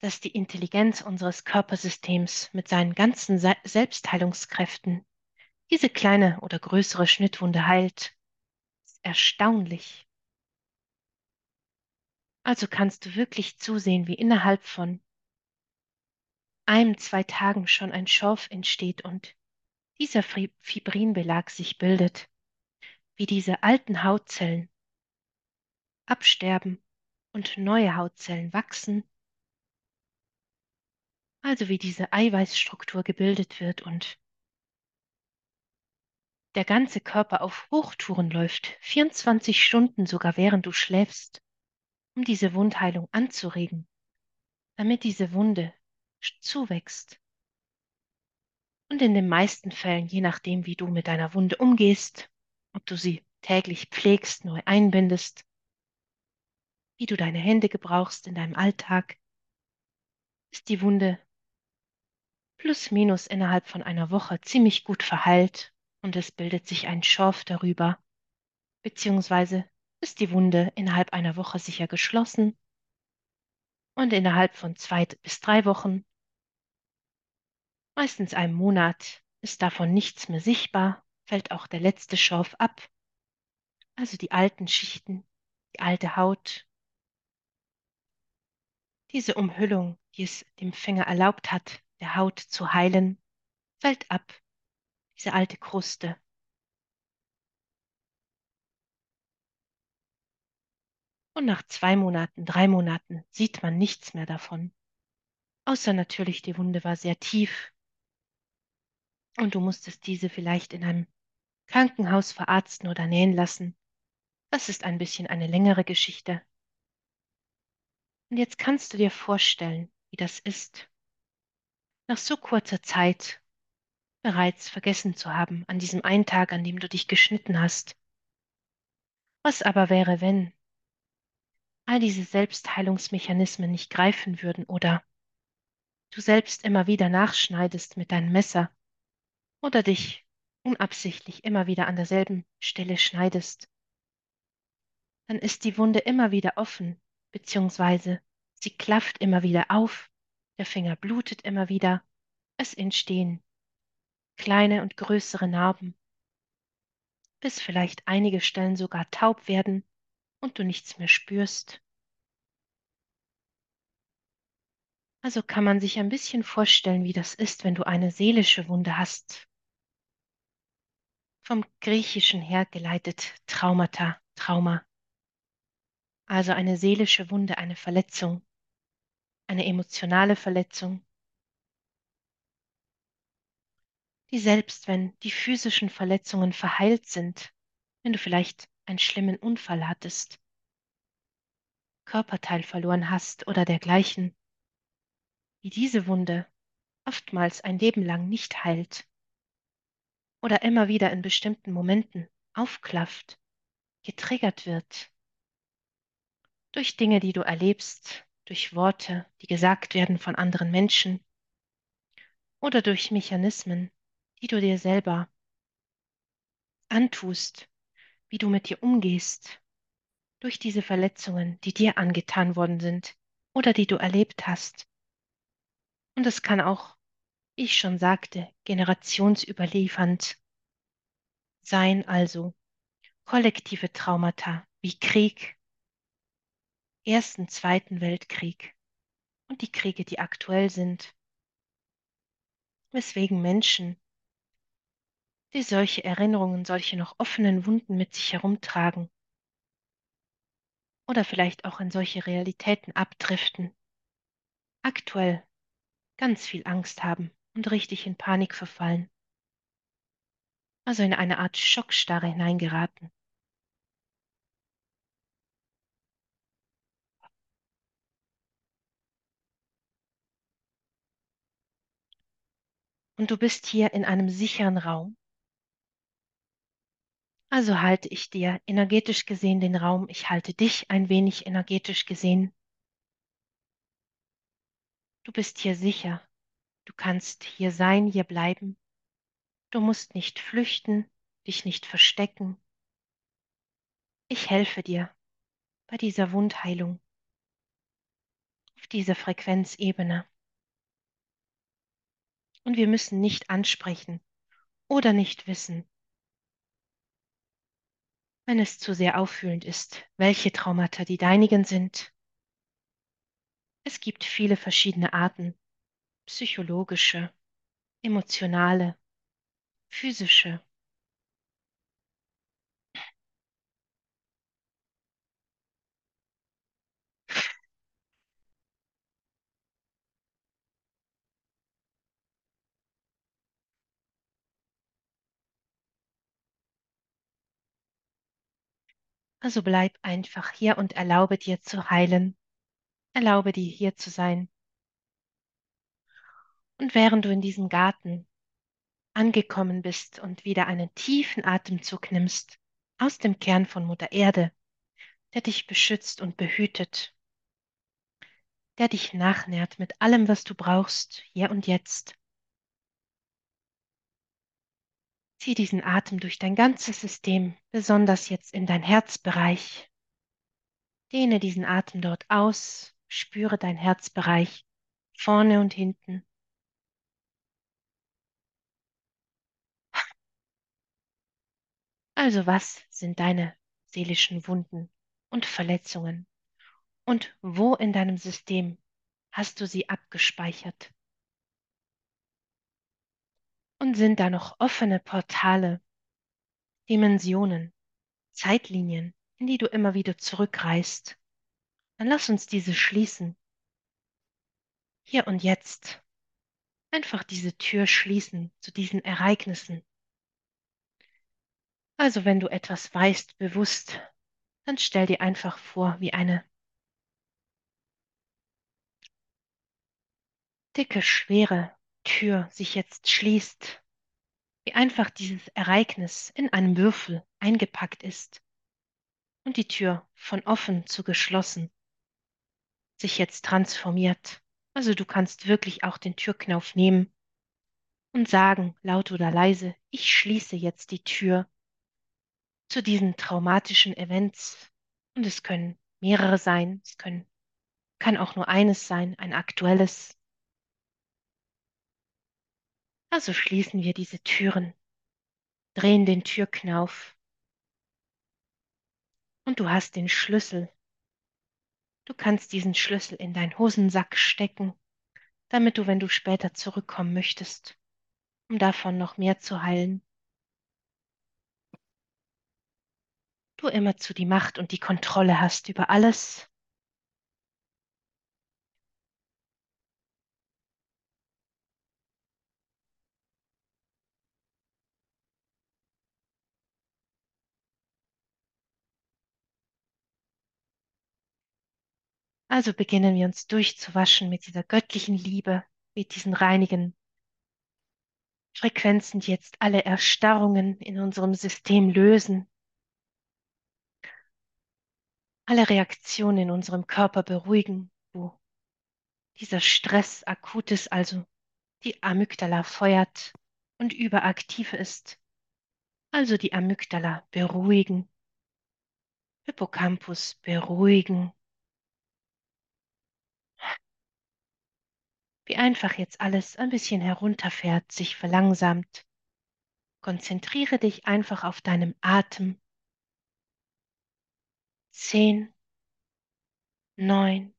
dass die Intelligenz unseres Körpersystems mit seinen ganzen Se Selbstheilungskräften diese kleine oder größere Schnittwunde heilt, ist erstaunlich. Also kannst du wirklich zusehen, wie innerhalb von einem, zwei Tagen schon ein Schorf entsteht und dieser Fibrinbelag sich bildet, wie diese alten Hautzellen absterben und neue Hautzellen wachsen, also wie diese Eiweißstruktur gebildet wird und der ganze Körper auf Hochtouren läuft, 24 Stunden sogar während du schläfst, um diese Wundheilung anzuregen, damit diese Wunde zuwächst. Und in den meisten Fällen, je nachdem, wie du mit deiner Wunde umgehst, ob du sie täglich pflegst, neu einbindest, wie du deine Hände gebrauchst in deinem Alltag, ist die Wunde plus minus innerhalb von einer Woche ziemlich gut verheilt und es bildet sich ein Schorf darüber, beziehungsweise ist die Wunde innerhalb einer Woche sicher geschlossen und innerhalb von zwei bis drei Wochen, meistens einem Monat, ist davon nichts mehr sichtbar, fällt auch der letzte Schorf ab, also die alten Schichten, die alte Haut. Diese Umhüllung, die es dem Finger erlaubt hat, der Haut zu heilen, fällt ab diese alte Kruste. Und nach zwei Monaten, drei Monaten sieht man nichts mehr davon. Außer natürlich, die Wunde war sehr tief und du musstest diese vielleicht in einem Krankenhaus verarzten oder nähen lassen. Das ist ein bisschen eine längere Geschichte. Und jetzt kannst du dir vorstellen, wie das ist. Nach so kurzer Zeit bereits vergessen zu haben an diesem einen Tag, an dem du dich geschnitten hast. Was aber wäre, wenn all diese Selbstheilungsmechanismen nicht greifen würden oder du selbst immer wieder nachschneidest mit deinem Messer oder dich unabsichtlich immer wieder an derselben Stelle schneidest, dann ist die Wunde immer wieder offen, beziehungsweise sie klafft immer wieder auf, der Finger blutet immer wieder, es entstehen kleine und größere Narben, bis vielleicht einige Stellen sogar taub werden und du nichts mehr spürst. Also kann man sich ein bisschen vorstellen, wie das ist, wenn du eine seelische Wunde hast. Vom Griechischen hergeleitet Traumata, Trauma. Also eine seelische Wunde, eine Verletzung, eine emotionale Verletzung, die selbst wenn die physischen Verletzungen verheilt sind, wenn du vielleicht einen schlimmen Unfall hattest, Körperteil verloren hast oder dergleichen, wie diese Wunde oftmals ein Leben lang nicht heilt oder immer wieder in bestimmten Momenten aufklafft, getriggert wird durch Dinge, die du erlebst, durch Worte, die gesagt werden von anderen Menschen oder durch Mechanismen, die du dir selber antust, wie du mit dir umgehst, durch diese Verletzungen, die dir angetan worden sind oder die du erlebt hast. Und es kann auch, wie ich schon sagte, generationsüberliefernd sein, also kollektive Traumata wie Krieg, Ersten, Zweiten Weltkrieg und die Kriege, die aktuell sind, weswegen Menschen die solche Erinnerungen, solche noch offenen Wunden mit sich herumtragen oder vielleicht auch in solche Realitäten abdriften, aktuell ganz viel Angst haben und richtig in Panik verfallen, also in eine Art Schockstarre hineingeraten. Und du bist hier in einem sicheren Raum. Also halte ich dir energetisch gesehen den Raum, ich halte dich ein wenig energetisch gesehen. Du bist hier sicher, du kannst hier sein, hier bleiben. Du musst nicht flüchten, dich nicht verstecken. Ich helfe dir bei dieser Wundheilung auf dieser Frequenzebene. Und wir müssen nicht ansprechen oder nicht wissen, wenn es zu sehr auffühlend ist, welche Traumata die deinigen sind. Es gibt viele verschiedene Arten, psychologische, emotionale, physische. Also bleib einfach hier und erlaube dir zu heilen. Erlaube dir hier zu sein. Und während du in diesem Garten angekommen bist und wieder einen tiefen Atemzug nimmst aus dem Kern von Mutter Erde, der dich beschützt und behütet, der dich nachnährt mit allem, was du brauchst, hier und jetzt. Zieh diesen Atem durch dein ganzes System, besonders jetzt in dein Herzbereich. Dehne diesen Atem dort aus, spüre dein Herzbereich vorne und hinten. Also was sind deine seelischen Wunden und Verletzungen? Und wo in deinem System hast du sie abgespeichert? Und sind da noch offene Portale, Dimensionen, Zeitlinien, in die du immer wieder zurückreist? Dann lass uns diese schließen. Hier und jetzt. Einfach diese Tür schließen zu diesen Ereignissen. Also wenn du etwas weißt, bewusst, dann stell dir einfach vor, wie eine dicke, schwere Tür sich jetzt schließt, wie einfach dieses Ereignis in einem Würfel eingepackt ist und die Tür von offen zu geschlossen sich jetzt transformiert. Also du kannst wirklich auch den Türknauf nehmen und sagen, laut oder leise, ich schließe jetzt die Tür zu diesen traumatischen Events. Und es können mehrere sein, es können, kann auch nur eines sein, ein aktuelles. Also schließen wir diese Türen, drehen den Türknauf und du hast den Schlüssel. Du kannst diesen Schlüssel in deinen Hosensack stecken, damit du, wenn du später zurückkommen möchtest, um davon noch mehr zu heilen, du immerzu die Macht und die Kontrolle hast über alles. Also beginnen wir uns durchzuwaschen mit dieser göttlichen Liebe, mit diesen reinigen Frequenzen, die jetzt alle Erstarrungen in unserem System lösen, alle Reaktionen in unserem Körper beruhigen, wo dieser Stress akut ist, also die Amygdala feuert und überaktiv ist. Also die Amygdala beruhigen, Hippocampus beruhigen. wie einfach jetzt alles ein bisschen herunterfährt, sich verlangsamt. Konzentriere dich einfach auf deinem Atem. Zehn, neun,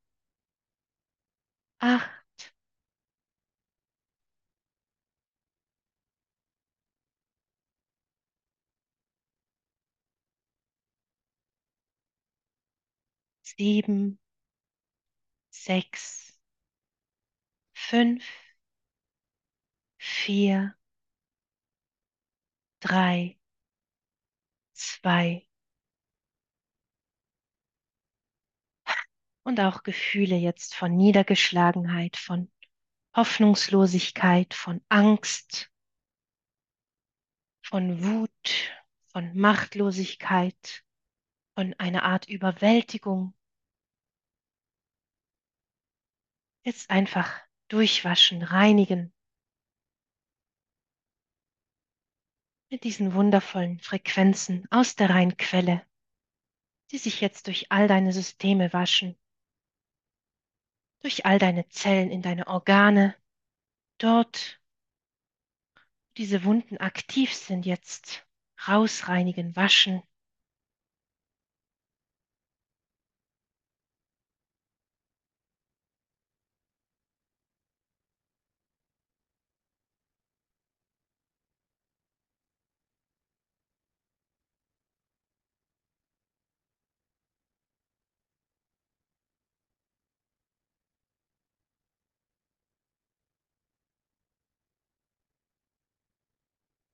acht, sieben, sechs, fünf, vier, drei, zwei und auch Gefühle jetzt von Niedergeschlagenheit, von Hoffnungslosigkeit, von Angst, von Wut, von Machtlosigkeit, von einer Art Überwältigung. Jetzt einfach durchwaschen, reinigen mit diesen wundervollen Frequenzen aus der reinen die sich jetzt durch all deine Systeme waschen, durch all deine Zellen in deine Organe, dort, wo diese Wunden aktiv sind, jetzt rausreinigen, waschen.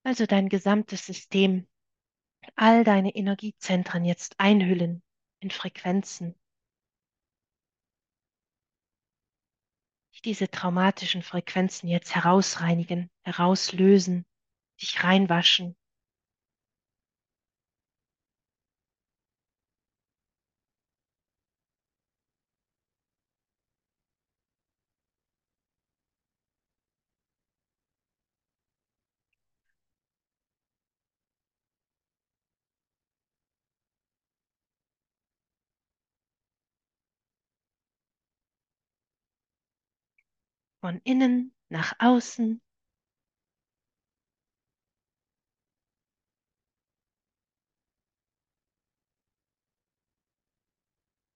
Also dein gesamtes System, all deine Energiezentren jetzt einhüllen in Frequenzen, die diese traumatischen Frequenzen jetzt herausreinigen, herauslösen, dich reinwaschen. Von innen nach außen.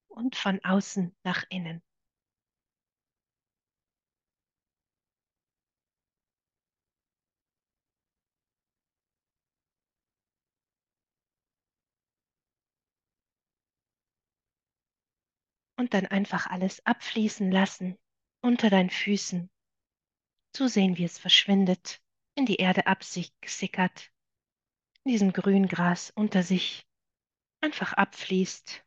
Und von außen nach innen. Und dann einfach alles abfließen lassen unter deinen Füßen. Zusehen, wie es verschwindet, in die Erde absickert, in diesem Grüngras unter sich einfach abfließt.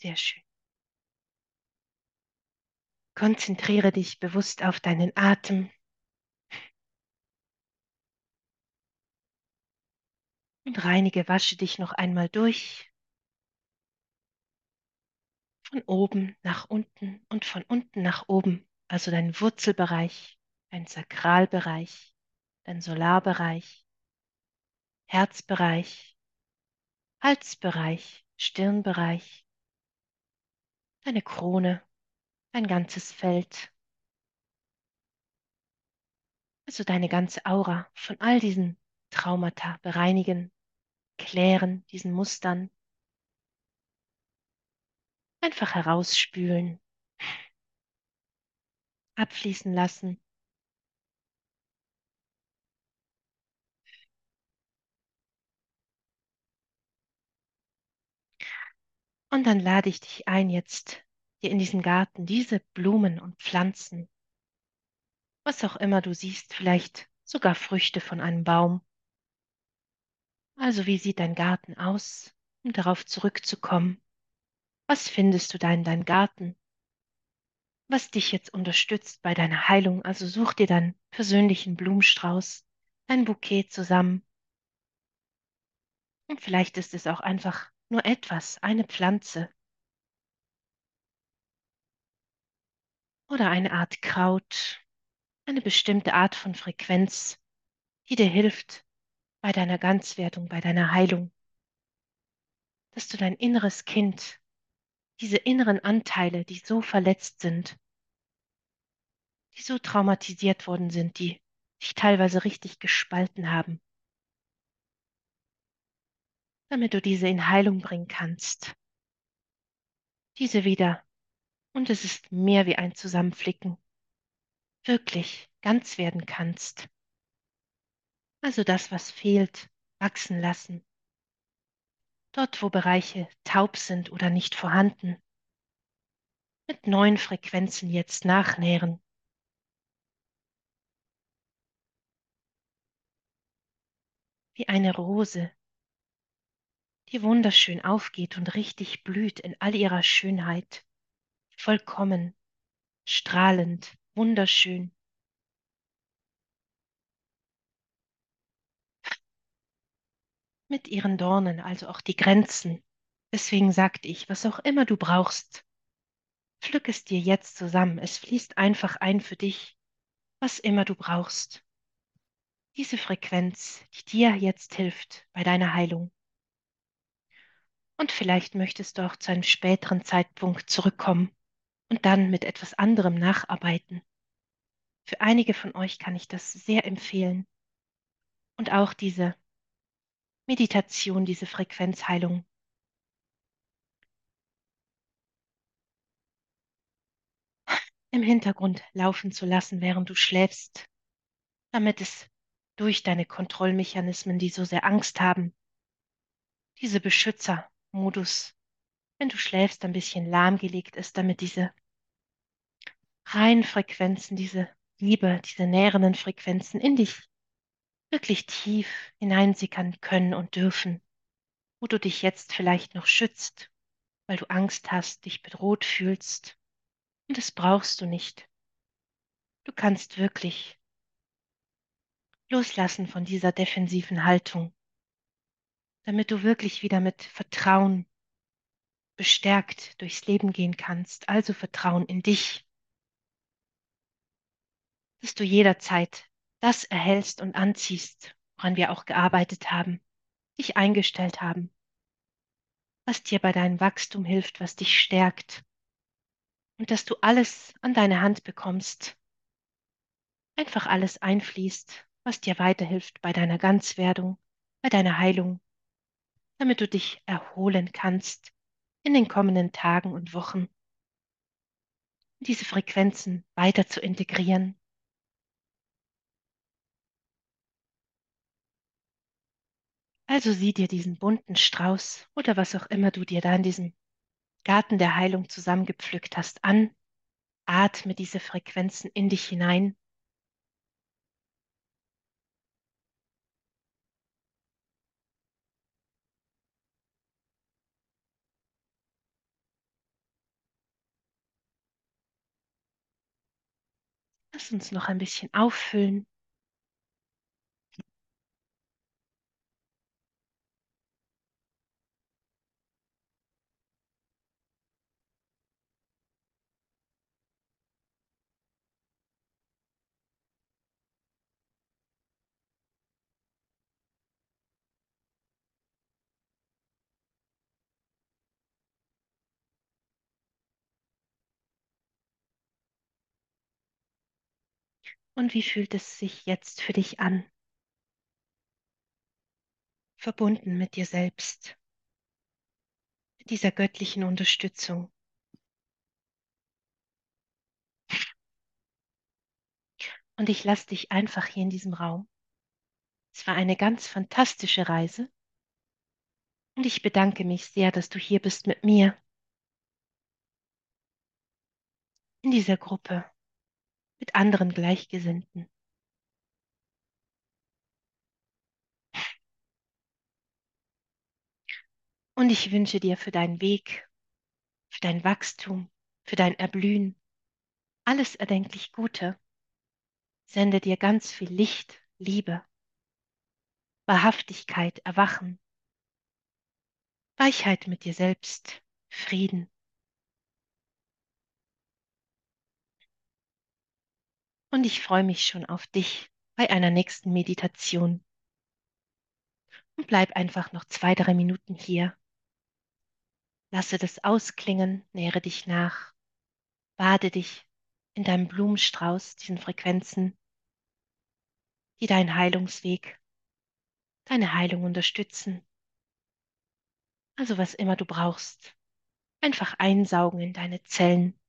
Sehr schön. Konzentriere dich bewusst auf deinen Atem. Und reinige, wasche dich noch einmal durch. Von oben nach unten und von unten nach oben. Also dein Wurzelbereich, dein Sakralbereich, dein Solarbereich, Herzbereich, Halsbereich, Stirnbereich, deine Krone, dein ganzes Feld. Also deine ganze Aura von all diesen Traumata bereinigen, klären, diesen Mustern. Einfach herausspülen, abfließen lassen. Und dann lade ich dich ein, jetzt dir in diesem Garten diese Blumen und Pflanzen, was auch immer du siehst, vielleicht sogar Früchte von einem Baum. Also wie sieht dein Garten aus, um darauf zurückzukommen? Was findest du da in deinem Garten? Was dich jetzt unterstützt bei deiner Heilung? Also such dir deinen persönlichen Blumenstrauß, ein Bouquet zusammen. Und vielleicht ist es auch einfach nur etwas, eine Pflanze. Oder eine Art Kraut, eine bestimmte Art von Frequenz, die dir hilft bei deiner Ganzwertung, bei deiner Heilung. dass du dein inneres Kind, diese inneren Anteile, die so verletzt sind, die so traumatisiert worden sind, die dich teilweise richtig gespalten haben, damit du diese in Heilung bringen kannst. Diese wieder. Und es ist mehr wie ein Zusammenflicken. Wirklich ganz werden kannst. Also das, was fehlt, wachsen lassen. Dort, wo Bereiche taub sind oder nicht vorhanden, mit neuen Frequenzen jetzt nachnähren. Wie eine Rose, die wunderschön aufgeht und richtig blüht in all ihrer Schönheit, vollkommen, strahlend, wunderschön. Mit ihren Dornen, also auch die Grenzen. Deswegen sagte ich, was auch immer du brauchst, pflück es dir jetzt zusammen. Es fließt einfach ein für dich, was immer du brauchst. Diese Frequenz, die dir jetzt hilft bei deiner Heilung. Und vielleicht möchtest du auch zu einem späteren Zeitpunkt zurückkommen und dann mit etwas anderem nacharbeiten. Für einige von euch kann ich das sehr empfehlen. Und auch diese Meditation, diese Frequenzheilung. im Hintergrund laufen zu lassen, während du schläfst, damit es durch deine Kontrollmechanismen, die so sehr Angst haben, diese Beschützermodus, wenn du schläfst, ein bisschen lahmgelegt ist, damit diese reinen Frequenzen, diese Liebe, diese nährenden Frequenzen in dich wirklich tief hineinsickern können und dürfen, wo du dich jetzt vielleicht noch schützt, weil du Angst hast, dich bedroht fühlst. Und das brauchst du nicht. Du kannst wirklich loslassen von dieser defensiven Haltung, damit du wirklich wieder mit Vertrauen bestärkt durchs Leben gehen kannst, also Vertrauen in dich, dass du jederzeit das erhältst und anziehst, woran wir auch gearbeitet haben, dich eingestellt haben, was dir bei deinem Wachstum hilft, was dich stärkt. Und dass du alles an deine Hand bekommst, einfach alles einfließt, was dir weiterhilft bei deiner Ganzwerdung, bei deiner Heilung, damit du dich erholen kannst in den kommenden Tagen und Wochen, diese Frequenzen weiter zu integrieren. Also sieh dir diesen bunten Strauß oder was auch immer du dir da in diesem Garten der Heilung zusammengepflückt hast an, atme diese Frequenzen in dich hinein Lass uns noch ein bisschen auffüllen. Und wie fühlt es sich jetzt für dich an? Verbunden mit dir selbst, mit dieser göttlichen Unterstützung. Und ich lasse dich einfach hier in diesem Raum. Es war eine ganz fantastische Reise. Und ich bedanke mich sehr, dass du hier bist mit mir. In dieser Gruppe. Mit anderen Gleichgesinnten. Und ich wünsche dir für deinen Weg, für dein Wachstum, für dein Erblühen alles erdenklich Gute. Sende dir ganz viel Licht, Liebe, Wahrhaftigkeit, Erwachen, Weichheit mit dir selbst, Frieden. Und ich freue mich schon auf dich bei einer nächsten Meditation. Und bleib einfach noch zwei, drei Minuten hier Lasse das ausklingen, nähere dich nach, bade dich in deinem Blumenstrauß, diesen Frequenzen, die deinen Heilungsweg, deine Heilung unterstützen. Also was immer du brauchst, einfach einsaugen in deine Zellen.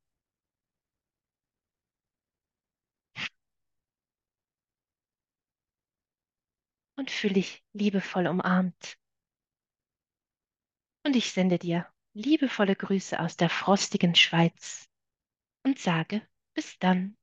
Und fühl dich liebevoll umarmt. Und ich sende dir liebevolle Grüße aus der frostigen Schweiz und sage bis dann.